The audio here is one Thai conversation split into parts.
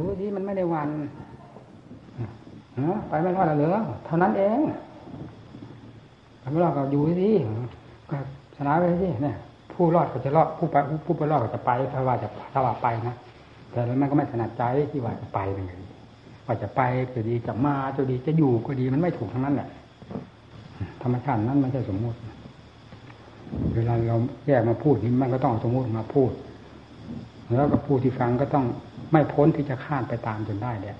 ดูที่มันไม่ได้วันไปไม่รอดเหรอเท่านั้นเองไปไม่รอดก็อยู่ที่ก็ชนะไปที่เนี่ย ผู้รอดก็จะรอดผู้ไปผู้ไปรอดก็จะไปถ้าว่าจะถ้าว่าไปนะแต่แล้วมันก็ไม่ถนัดใจที่ว่าจะไปเลยว่าจะไปก็ดีจะมาจะดีจะอยู่ก็ดีมันไม่ถูกทั้งนั้นแหละธรรมชาตินั้นไม่ใช่สมมติ เวลาเราแยกมาพูดนี่มันก็ต้องสมมติมาพูด แล้วก็ผู้ที่ฟังก็ต้อง ไม่พ้นที่จะคาดไปตามจนได้เนี่ย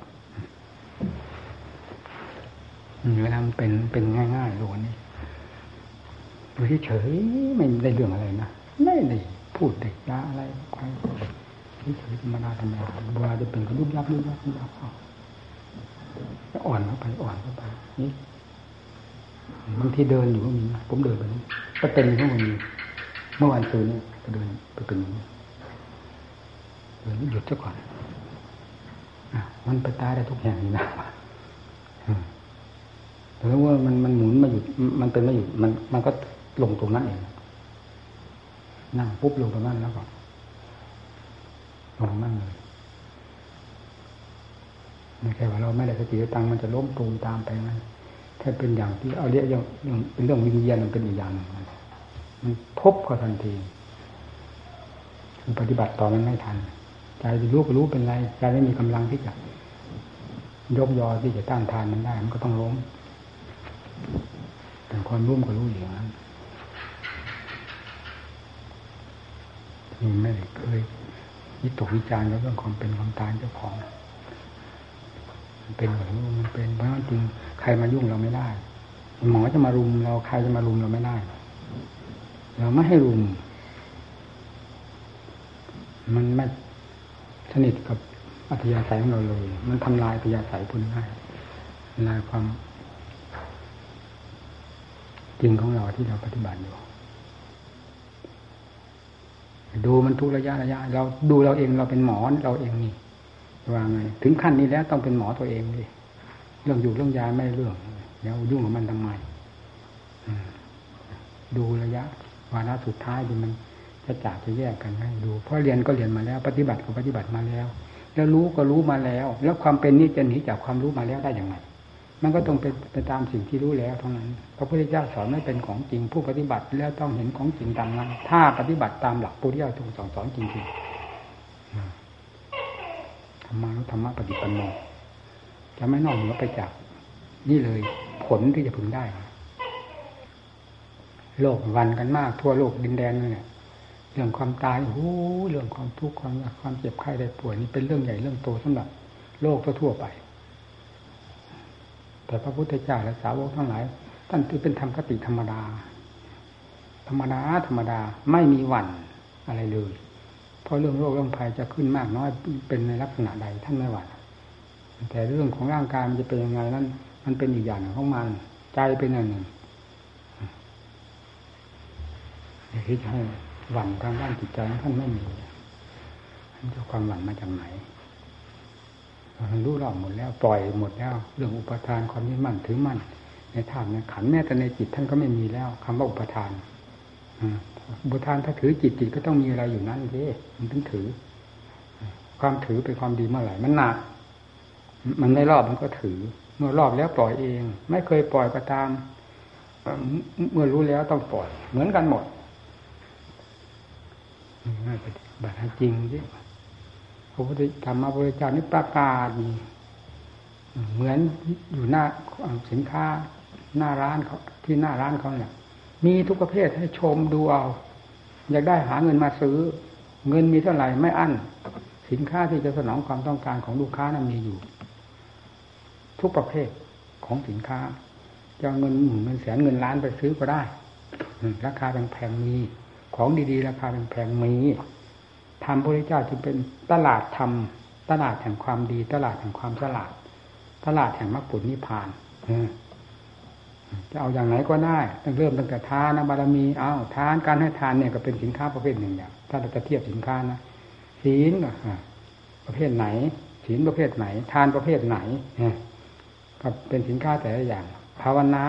เวลามันเป็นเป็นง่ายๆโลนี้ดูเฉยไม่ได้เรื่องอะไรนะไม่ได้พูดเด็กยาอะไรไปเฉยธรรมดาธรรมดาเวลาจะเป็นก็รุบยับรุบยับรุบยับเข้าอ่อนเข้าไปอ่อนเข้าไปนี่บางทีเดินอยู่ก็มีนะผมเดินไปนี้ก็เป็นข้างบนมีเมื่อวันซืนนี่ก็เดินไปเป็นอย่างนี้เดินหยุดซะก่อน มันไปตายได้ทุกอย่างนี่นะแต่ว่ามันมันหมุนมาหยุดมันเป็นมาหยุดมันมันก็ลงตรงนั้นเองนั่งปุ๊บลงตรงนั้นแล้วก็ลงนั่งเลยไม่ใช่ว่าเราไม่ได้สติตังมันจะล้มตูมตามไปมันถ้าเป็นอย่างที่เอาเรียกอย่างเป็นเรื่องวิญญาณมันเป็นอีกอย่างหนึ่งมันพบก็ทันทีปฏิบัติต่อมันไม่ทัน ใจรู้ก็รู้เป็นไรใจไม่มีกำลังที่จะยกยอที่จะต้านทานมันได้ มันก็ต้องล้มแต่ความรู้ก็รู้อยู่นั้นนี่ไม่ได้เคยวิตกวิจารณ์เรื่องความเป็นความตายเจ้าของ มันเป็นแบบนี้มันเป็นเพราะจริงใครมายุ่งเราไม่ได้ หมอจะมารุมเราใครจะมารุมเราไม่ได้ เราไม่ให้รุม มันไม่ สนิทกับอัธยาศัยของเราเลย มันทำลายอัธยาศัยพูดง่ายลายความจริงของเราที่เราปฏิบัติอยู่ ดูมันทุกระยะระยะ เราดูเราเองเราเป็นหมอเราเองนี่ว่าไง ถึงขั้นนี้แล้วต้องเป็นหมอตัวเองดิเรื่องอยู่เรื่องยาไม่เรื่องแล้วยุ่งกับมันทำไมดูระยะวาระสุดท้ายดีมัน จะจากจะแยกกันให้ดู เพราะเรียนก็เรียนมาแล้ว ปฏิบัติก็ปฏิบัติมาแล้ว แล้วรู้ก็รู้มาแล้ว แล้วความเป็นนี้จะหนีจากความรู้มาแล้วได้อย่างไรมันก็ต้องเป็นไปตามสิ่งที่รู้แล้วเท่านั้น พระพุทธเจ้าสอนไม่เป็นของจริง ผู้ปฏิบัติแล้วต้องเห็นของจริงตามนั้น ถ้าปฏิบัติตามหลักพุทธเจ้าทรงสอนสอนจริงๆธรรมะธรรมะปฏิปันโนจะไม่นอกเหนือไปจาก นี่เลยผลที่จะพึงได้ โลกวันกันมากทั่วโลกดินแดนนี่แหละ เรื่องความตายโอ้เรื่องความทุกข์ความความเจ็บไข้ได้ป่วยนี่เป็นเรื่องใหญ่เรื่องโตสำหรับโลกทั่วไป แต่พระพุทธเจ้าและสาวกทั้งหลายท่านคือเป็นธรรมคติธรรมดา ธรรมดาธรรมดาไม่มีวันอะไรเลย เพราะเรื่องโรคเรื่องภัยจะขึ้นมากน้อยเป็นในลักษณะใดท่านไม่หวั่นแต่เรื่องของร่างกายมันจะเป็นยังไงนั้นมันเป็นอีกอย่างของมันใจเป็นอย่างหนึ่งที่จะให้ หวั่นทางด้านจิตใจท่านไม่มีท่านจะความหวั่นมาจากไหนรู้รอบหมดแล้วปล่อยหมดแล้ว เรื่องอุปทานความยึดมั่นถือมั่นในธาตุในขันแม้แต่ในจิตท่านก็ไม่มีแล้วคำว่าอุปทานอุปทานถ้าถือจิตจิตก็ต้องมีอะไรอยู่นั่นเองมันถึงถือ ความถือเป็นความดีเมื่อไหร่มันหนักมันไม่รอบมันก็ถือ เมื่อรอบแล้วปล่อยเอง ไม่เคยปล่อยก็ตามเมื่อรู้แล้วต้องปล่อย เหมือนกันหมด น่าปฏิบัติจริงที่พระพุทธธรรมพระพุทธเจ้านี่ประกาศเหมือนอยู่หน้าสินค้าหน้าร้านเขาที่หน้าร้านเขาเนี่ยมีทุกประเภทให้ชมดูเอา อยากได้หาเงินมาซื้อ เงินมีเท่าไหร่ไม่อั้น สินค้าที่จะสนองความต้องการของลูกค้านั้นมีอยู่ ทุกประเภทของสินค้าจะเงินหมื่นเงินแสนเงินล้านไปซื้อก็ได้ราคาแพงๆมี ของดีๆ ราคาแพงๆมีธรรมพระเจ้าจึงเป็นตลาดธรรมตลาดแห่งความดี ตลาดแห่งความฉลาด ตลาดแห่งมรรคผลนิพพานจะเอาอย่างไหนก็ได้ตั้งเริ่มตั้งแต่ทานบารมีเอาทานการให้ทานเนี่ยก็เป็นสินค้าประเภทหนึ่งอย่าง ถ้าเราจะเทียบสินค้านะศีลประเภทไหนศีลประเภทไหน ทานประเภทไหนก็เป็นสินค้าแต่ละอย่าง ภาวนา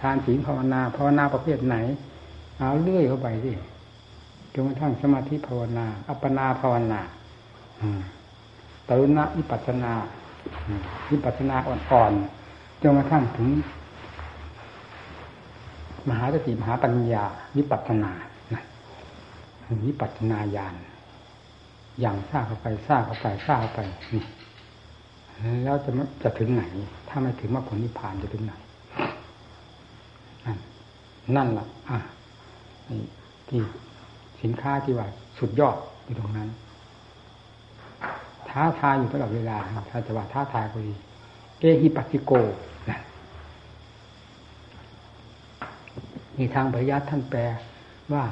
ทานศีลภาวนา ภาวนาประเภทไหน เอาเลื่อยเข้าไปสิ จนกระทั่งสมาธิภาวนา อัปปนาภาวนาตรุณะวิปัสนาวิปัสนาอ่อนๆจนกระทั่งถึง มหาสติมหาปัญญา วิปัสนาวิปัสนาญาณอย่างซาเข้าไปซาเข้าไปซาเข้าไปนี่แล้วจะจะถึงไหน ถ้าไม่ถึงมรรคผลนิพพานจะถึงไหน นั่นนั่นแหละอะที่ สินค้าที่ว่า สุดยอดอยู่ตรงนั้น ท้าทายอยู่ตลอดเวลาถ้าจะว่าท้าทายก็ดี เอฮิปัสิโกนะมีทางปริยัติท่านแปลว่า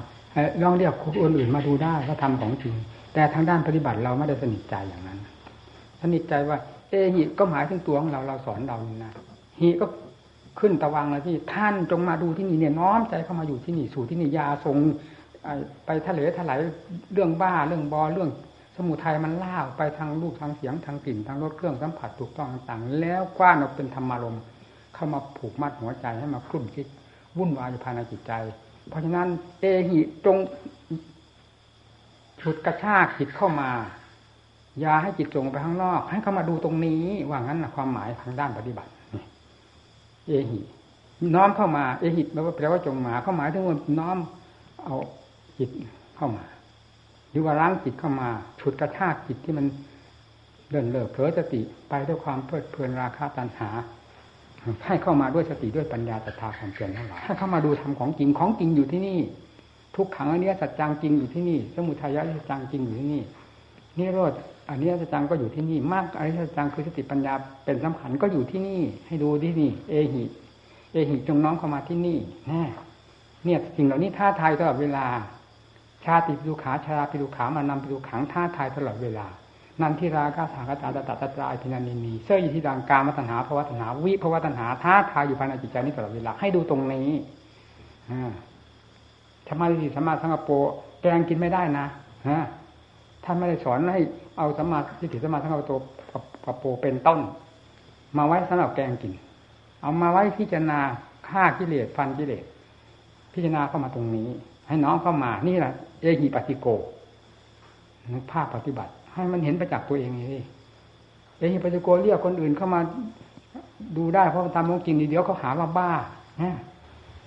ลองเรียกคนอื่นมาดูได้ว่าทำของจริง แต่ทางด้านปฏิบัติเราไม่ได้สนิทใจอย่างนั้น สนิทใจว่า เอหิก็หมายถึงตัวของเราเราสอนเรานี่นะหิก็ขึ้นตะวังแล้วที่ท่านจงมาดูที่นี่เนี่ยน้อมใจเข้ามาอยู่ที่นี่สู่ที่นี่ยาทรง ไปทะเลถลายเรื่องบ้าเรื่องบอเรื่อง สมุทัยมันล่าไปทางรูปทางเสียงทางกลิ่นทางรสเครื่องสัมผัสถูกต้องต่าง ๆ แล้วกว้านออกเป็นธรรมารมเข้ามาผูกมัดหัวใจให้มาคลุ่นคิดวุ่นวายภายในจิตใจ เพราะฉะนั้นเอหิจงฉุดกระชากจิตเข้ามา อย่าให้จิตส่งไปข้างนอก ให้เข้ามาดูตรงนี้ ว่างั้นนะความหมายทางด้านปฏิบัติเอหิน้อมเข้ามาเอหิแปลว่าแปลว่าจงมาเข้าหมายถึงว่าน้อมเอา จิตเข้ามา หรือว่าล้างจิตเข้ามาฉุดกระชากจิตที่มันเดินเลิกเผลอสติไปด้วยความเพลิดเพลินราคาตัณหา ให้เข้ามาด้วยสติด้วยปัญญาศรัทธาความเพียรทั้งหลายให้เข้ามาดูทำของจริงของจริงอยู่ที่นี่ ทุกขังอันนี้สัจจังจริงอยู่ที่นี่ สมุทัยสัจจังจริงอยู่ที่นี่นี่โรดอันนี้สัจจังก็อยู่ที่นี่ มากอริยสัจจังคือสติปัญญาเป็นสำคัญก็อยู่ที่นี่ ให้ดูที่นี่ เอหิเอหิจงน้อมเข้ามาที่นี่แน่เนี่ยสิ่งเหล่านี้ท้าทายตลอดเวลา ชาติปิดุขาชาปิดุขามานำปิดุขังท้าทายตลอดเวลา นันทิราคาสากตาตตตตรายพินานินีเสื้อยิธิดังการมัตหาภวตัณหาวิภวตัณหาท้าทายอยู่ภายในจิตใจนี้ตลอดเวลาให้ดูตรงนี้ธรรมะที่สมาสังกโปแกงกินไม่ได้นะฮะท่านไม่ได้สอนให้เอาสมาธิถิสมาสังกโปกับโปเป็นต้น มาไว้สำหรับแกงกิน เอามาไว้พิจารณาฆ่ากิเลสฟันกิเลสพิจารณาเข้ามาตรงนี้ ให้น้องเข้ามานี่แหละ เอหิปฏิโกนึกภาพปฏิบัติ ให้มันเห็นประจักษ์ตัวเองนี่เอหิปฏิโกเรียกคนอื่นเข้ามาดูได้เพราะทำของจริงเดี๋ยวเขาหาว่าบ้า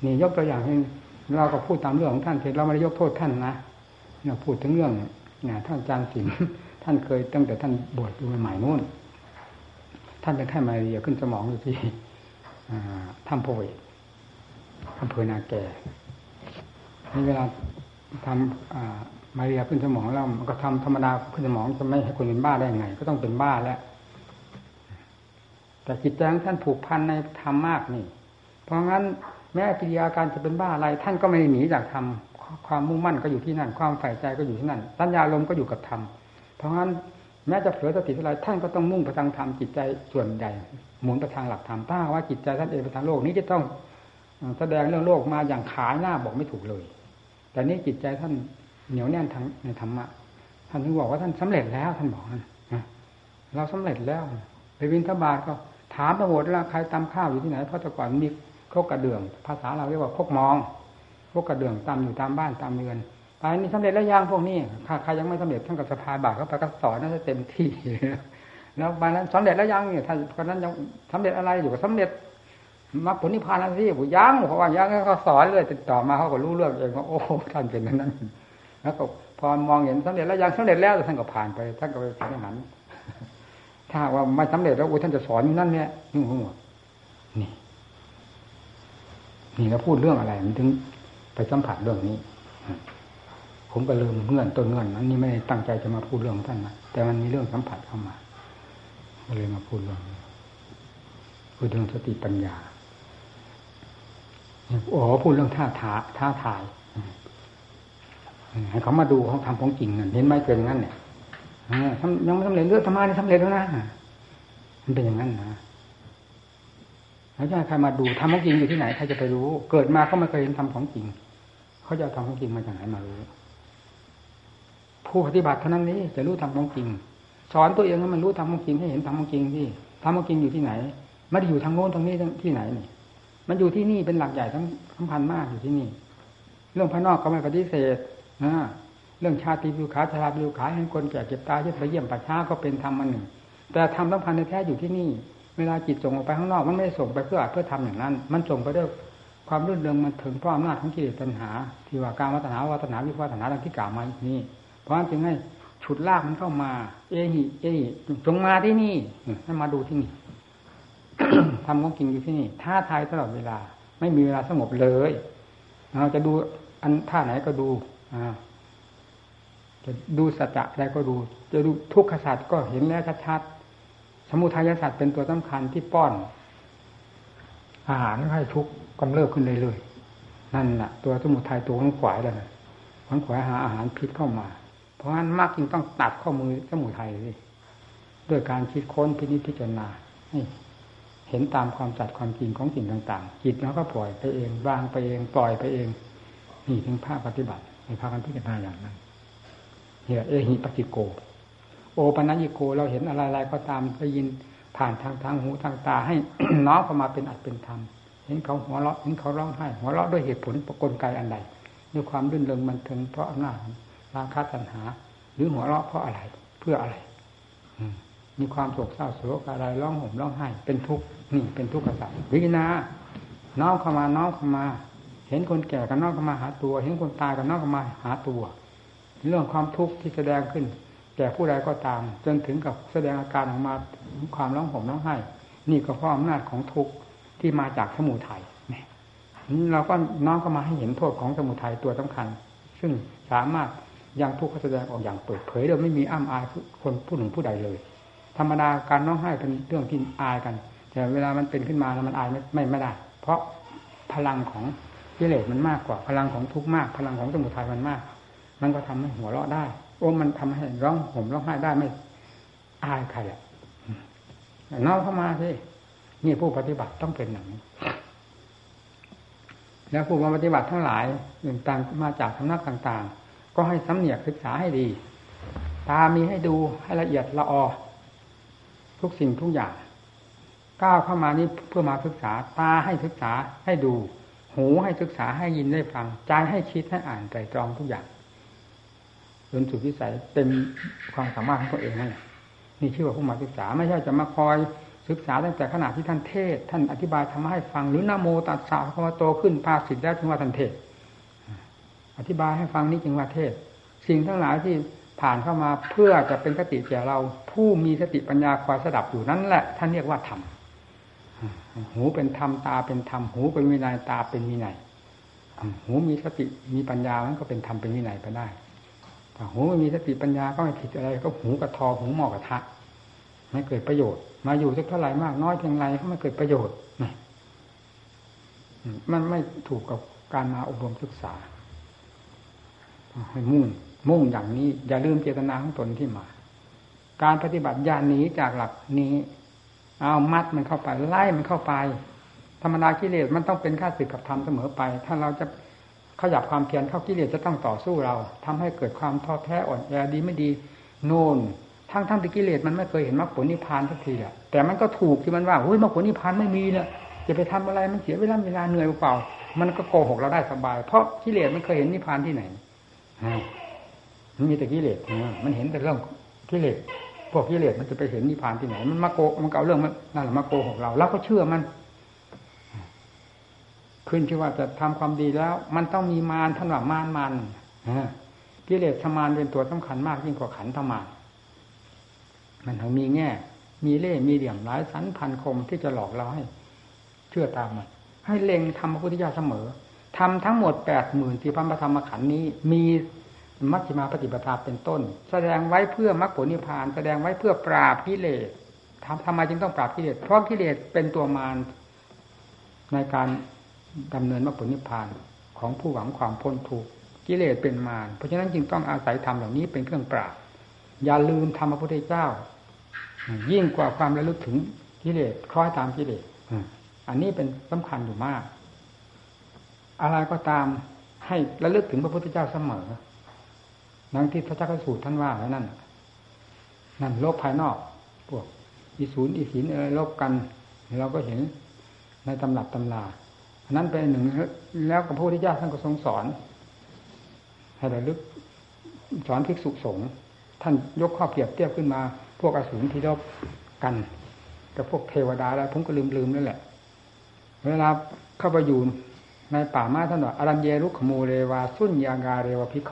นี่ยกตัวอย่างเราก็พูดตามเรื่องของท่านเสร็จเราไม่ได้ยกโทษท่านนะเราพูดถึงเรื่องเนี่ยท่านอาจารย์สิงห์ท่านเคยตั้งแต่ท่านบวชอยู่ใหม่ๆนู่น ท่านเป็นไข้มาเรียขึ้นสมองอยู่ที่ถ้ำโพเวอำเภอนาแก่นี่เวลา ทำมาเรียขึ้นสมองแล้วมันก็ทำธรรมดาขึ้นสมองจะไม่ให้คนเป็นบ้าได้ไง ก็ต้องเป็นบ้าแล้วแต่จิตใจของท่านผูกพันในธรรมมากนี่ เพราะงั้นแม้กิริยาการจะเป็นบ้าอะไร ท่านก็ไม่ได้หนีจากธรรมความมุ่งมั่นก็อยู่ที่นั่น ความใฝ่ใจก็อยู่ที่นั่นสัญญาลมก็อยู่กับธรรมเพราะงั้นแม้จะเผลอสติอะไรท่านก็ต้องมุ่งไปทางธรรมจิตใจส่วนใหญ่หมุนไปทางหลักธรรมถ้าว่าจิตใจท่านเองไปทางโลกนี้จะต้องแสดงเรื่องโลกมาอย่างขายหน้าบอกไม่ถูกเลย แต่นี่จิตใจท่านเหนียวแน่นทางในธรรมะท่านถึงบอกว่าท่านสำเร็จแล้วท่านบอกนะเราสำเร็จแล้ว ไปวินทบาทก็ ถามตำรวจว่าใครตำข้าวอยู่ที่ไหนเพราะแต่ก่อนมีโคกกระเดื่อง ภาษาเราเรียกว่าโคกมองโคกกระเดื่องตามอยู่ตามบ้านตามเรือนไปนี่สำเร็จแล้วยังพวกนี้ใครยังไม่สำเร็จท่านกับสภาบาทเขาไปก็สอนน่าจะเต็มที่แล้วไปนั้นสำเร็จแล้วยังเนี่ยท่านคนนั้นยังสำเร็จอะไรอยู่ก็สำเร็จ มาผลนิพพานแล้วสิผมยังเพราะว่ายังเขาสอนเลยติดต่อมาเขาก็รู้เรื่องเองว่าโอ้ท่านเป็นนั้นแล้วก็พอมองเห็นสำเร็จแล้วยังสำเร็จแล้วท่านก็ผ่านไปท่านก็ไปเป็นหันถ้าว่าไม่สำเร็จแล้วโอ้ท่านจะสอนอยู่นั่นเนี่ยนี่หัวนี่ นี่เราพูดเรื่องอะไรมันถึงไปสัมผัสเรื่องนี้ผมก็ลืมเงื่อนต้นเงื่อนนั้นนี่ไม่ได้ตั้งใจจะมาพูดเรื่องท่านนะแต่มันมีเรื่องสัมผัสเข้ามาก็เลยมาพูดเรื่องพูดเรื่องสติปัญญา โอ้พูดเรื่องท่าทาท่าทายให้เขามาดูเขาทำของจริงนั่นเห็นไหมเป็นงั้นเนี่ยยังไม่สำเร็จเรื่องธรรมะนี่สำเร็จแล้วนะมันเป็นอย่างนั้นนะแล้วจะใครมาดูทำของจริงอยู่ที่ไหนใครจะไปรู้ เกิดมาเขาไม่เคยเห็นทำของจริง เขาจะทำของจริงมาจากไหนมารู้ผู้ปฏิบัติเท่านั้นนี้จะรู้ทำของจริง สอนตัวเองให้มันรู้ทำของจริงให้เห็นทำของจริงที่ทำของจริงอยู่ที่ไหนไม่ได้อยู่ทางโน้นทางนี้ที่ไหนนี่ มันอยู่ที่นี่เป็นหลักใหญ่ทั้งสำคัญมากอยู่ที่นี่ เรื่องภายนอกก็ไม่ปฏิเสธนะเรื่องชาติปิวขาชาราปิวขาเห็นคนแก่เจ็บตายยึดไปเยี่ยมป่าช้าก็เป็นธรรมอันหนึ่ง แต่ธรรมสำคัญในแท้อยู่ที่นี่ เวลาจิตส่งออกไปข้างนอกมันไม่ส่งไปเพื่อเพื่อทำอย่างนั้น มันส่งไปด้วยความรื่นเริงมันถึงเพราะอำนาจของกิเลสตัณหา ที่ว่าการวัฒนาวัฒนาวิวัฒนาดังที่กล่าวมาอีกนี้ เพราะฉะนั้นจึงให้ฉุดลากมันเข้ามา เอหิเอหิจงมาที่นี่ให้มาดูที่นี่ ทำของจริงอยู่ที่นี่ท่าทายตลอดเวลา ไม่มีเวลาสงบเลยเราจะดูอันท่าไหนก็ดูจะดูสัจจะอะไรก็ดู จะดูทุกขศาสตร์ก็เห็นแล้วชัดๆสมุทัยศาสตร์เป็นตัวสำคัญที่ป้อน อาหารให้ทุกกำเริบขึ้นเลยเลยนั่นแหละตัวสมุทัยตัวขังขวายแล้วนะขังขวายหาอาหารพิษเข้ามา เพราะฉะนั้นมากจึงต้องตัดข้อมือสมุทัยเลยด้วยการคิดค้นพินิจพิจารณา เห็นตามความจัดความจริงของสิ่งต่าง ๆ จิตแล้วก็ปล่อยไปเองวางไปเองปล่อยไปเองนี่ถึงภาคปฏิบัติในภาคการพิจารณาอย่างนั้นเหียเอหิปฏิโก โอปัญญิโกเราเห็นอะไรๆก็ตามได้ยินผ่านทางทางหูทางตา ให้น้อมเข้ามาเป็นอัดเป็นธรรมเห็นเขาหัวเราะเห็นเขาร้องไห้หัวเราะด้วยเหตุผลประกลไกอันใดด้วยความรื่นเริงมันถึงเพราะอำนาจราคะตัณหา หรือหัวเราะเพราะอะไร เพื่ออะไรมี มีความโศกเศร้าโศกอะไรร้องห่มร้องไห้เป็นทุกข์นี่เป็นทุกข์กษัตริย์วินาน้อมเข้ามาน้อมเข้ามา เห็นคนแก่กันน้อมเข้ามาหาตัว เห็นคนตายกันน้อมเข้ามาหาตัว เรื่องความทุกข์ที่แสดงขึ้น แก่ผู้ใดก็ตาม จนถึงกับแสดงอาการออกมาความร้องห่มร้องไห้ นี่ก็เพราะอำนาจของทุกข์ที่มาจากสมุทัยเราก็น้อมเข้ามาให้เห็นโทษของสมุทัยตัวสำคัญ ซึ่งสามารถยังทุกข์แสดงออกอย่างเปิดเผยโดยไม่มีอ้ำอายคนผู้หนึ่งผู้ใดเลย ธรรมดาการร้องไห้เป็นเรื่องที่อายกัน แต่เวลามันเป็นขึ้นมาแล้วมันอายไม่ไม่ไม่ได้ เพราะพลังของกิเลสมันมากกว่า พลังของทุกข์มาก พลังของสมุทัยมันมาก มันก็ทำให้หัวเราะได้ โอ้มันทำให้ร้องห่มร้องไห้ได้ไม่อายใครอะน้อมเข้ามาสินี่ผู้ปฏิบัติต้องเป็นอย่างนี้แล้วผู้ปฏิบัติทั้งหลายต่างมาจากสำนักต่าง ๆ ก็ให้สำเนียกศึกษาให้ดี ตามีให้ดูให้ละเอียดละออ ทุกสิ่งทุกอย่างก้าวเข้ามานี่เพื่อมาศึกษาตาให้ศึกษาให้ดู หูให้ศึกษาให้ยินได้ฟังใจให้คิดให้อ่านใจตรองทุกอย่างจนสุดวิสัยเป็นความสามารถของตัวเองนั่นแหละนี่ชื่อว่าผู้มาศึกษาไม่ใช่จะมาคอยศึกษาตั้งแต่ขณะที่ท่านเทศ ท่านอธิบายทำให้ฟังหรือนโมตัสสะพระโตขึ้นภาสิทธิ์แล้วถึงว่าท่านเทศ อธิบายให้ฟังนี่จึงว่าเทศ สิ่งทั้งหลายที่ ผ่านเข้ามาเพื่อจะเป็นกติแก่เรา ผู้มีสติปัญญาคอยสดับอยู่นั่นแหละท่านเรียกว่าธรรมหูเป็นธรรมตาเป็นธรรมหูเป็นวินัยตาเป็นวินัยหูมีสติมีปัญญามันก็เป็นธรรมเป็นวินัยไปได้ถ้าหูไม่มีสติปัญญาก็ไม่ผิดอะไร ก็หูกระทอหูหมอกระทะไม่เกิดประโยชน์ มาอยู่สักเท่าไหร่มากน้อยเพียงไรก็ไม่เกิดประโยชน์มันไม่ถูกกับการมาอบรมศึกษาให้มุ่ง มุ่งอย่างนี้ อย่าลืมเจตนาของตนที่มา การปฏิบัติญาณนี้จากหลักนี้ เอามัดมันเข้าไปไล่มันเข้าไป ธรรมดากิเลสมันต้องเป็นข้าศึกกับธรรมเสมอไป ถ้าเราจะขยับความเพียรเข้ากิเลสจะต้องต่อสู้เราทำให้เกิดความท้อแท้อ่อนแอดีไม่ดีโน่นทั้งทั้งที่กิเลสมันไม่เคยเห็นมรรคผลนิพพานสักทีแหละแต่มันก็ถูกที่มันว่าเฮ้ยมรรคผลนิพพานไม่มีเนี่ยจะไปทำอะไรมันเสียเวลาเวลาเหนื่อยเปล่า มันก็โกหกเราได้สบาย เพราะกิเลสมันเคยเห็นนิพพานที่ไหน มันมีแต่กิเลสมันเห็นแต่เรื่องกิเลสพวกกิเลสมันจะไปเห็นนิพพานที่ไหน มันมาโกมันเก่าเรื่องมันนั่นแหละมาโกหกเราแล้วก็เชื่อมัน ขึ้นชื่อว่าจะทำความดีแล้ว มันต้องมีมารท่านว่ามารมันกิเลสธรรมานเป็นตัวสำคัญมากยิ่งกว่าขันธมานมันทั้งมีแง่ มีเล่มีเหลี่ยมหลายสันพันคมที่จะหลอกเราให้ เชื่อตามมัน ให้เล็งทำพระพุทธเจ้าเสมอทำทั้งหมดแปดหมื่นสี่พันธรรมขันธ์นี้ มี มัชฌิมาปฏิปทาเป็นต้น แสดงไว้เพื่อมรรคผลนิพพาน แสดงไว้เพื่อปราบกิเลสทำทำไมจึงต้องปราบกิเลสเพราะกิเลสเป็นตัวมารในการดำเนินมรรคผลนิพพานของผู้หวังความพ้นทุกข์กิเลสเป็นมารเพราะฉะนั้นจึงต้องอาศัยธรรมเหล่านี้เป็นเครื่องปราบอย่าลืมธรรมพระพุทธเจ้า ยิ่งกว่าความระลึกถึงกิเลสคล้อยตามกิเลสอันนี้เป็นสำคัญอยู่มาก อะไรก็ตามให้ระลึกถึงพระพุทธเจ้าเสมอ นังที่พระเจ้าสูตรท่านว่าแล้วนั่น นั่นโลกภายนอกพวกอีศูนย์อีศีลเออลบกัน เราก็เห็นในตำรับตำราอันนั้นเป็นหนึ่ง แล้วกับพระพุทธเจ้าท่านก็ทรงสอนให้ระลึกสอนภิกษุสงฆ์ท่านยกข้อเปรียบเทียบขึ้นมา พวกอสูรที่รบกันกับพวกเทวดาแล้วผมก็ลืมลืมนั่นแหละ เวลาเข้าไปอยู่ในป่าไม้ท่านบอกอรัญเยรุขโมเรวา สุญญางาเรวพิโค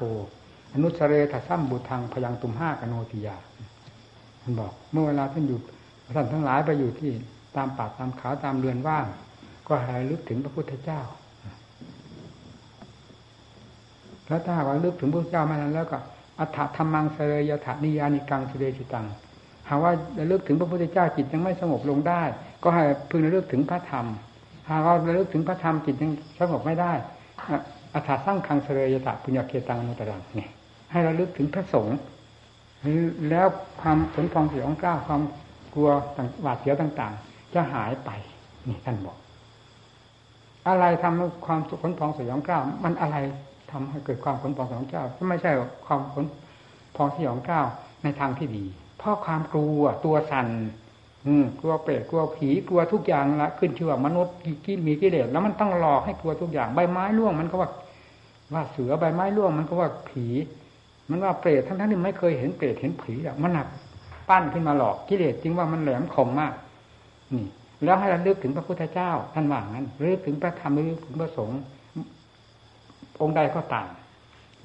อนุสเรทัซัมบุทังพยังตุมห้ากโนติยาท่านบอก เมื่อเวลาท่านอยู่ท่านทั้งหลายไปอยู่ที่ตามป่าตามเขาตามเรือนว่าง ก็ให้ลึกถึงพระพุทธเจ้า แล้วถ้าว่าลึกถึงพระพุทธเจ้ามานั้นแล้วก็อัฏฐธรรมังเสรยถานิยานิกังสเดชิตังหากว่าระลึกถึงพระพุทธเจ้าจิตยังไม่สงบลงได้ ก็ให้พึงระลึกถึงพระธรรม หากว่าระลึกถึงพระธรรมจิตยังสงบไม่ได้อัฏฐสร้างคังเสรยถาปุญญาเคตังอนุตรังเนี่ย ให้ระลึกถึงพระสงฆ์แล้วความสนฟองเสียงกล้าความกลัวหวาดเสียวต่าง ๆ จะหายไปนี่ท่านบอก อะไรทำให้ความขนพองสยองกล้ามันอะไรทำให้เกิดความขนพองสยองกล้าไม่ใช่ความขนพองสยองกล้าในทางที่ดี เพราะความกลัวตัวสั่นอืมกลัวเปรตกลัวผีกลัวทุกอย่างละขึ้นชื่อว่ามนุษย์กิมีกิเลสแล้วมันต้องหลอกให้กลัวทุกอย่างใบไม้ร่วงมันก็ว่าว่าเสือใบไม้ร่วงมันก็ว่าผี มันว่าเปรตทั้งทั้งที่ไม่เคยเห็นเปรตเห็นผีอะมันหนักปั้นขึ้นมาหลอกกิเลสจริงว่ามันแหลมคมมาก นี่ แล้วให้เราเลือกถึงพระพุทธเจ้า ท่านว่างั้นเลือกถึงพระธรรมเลือกถึงพระสงฆ์องค์ใดก็ตาม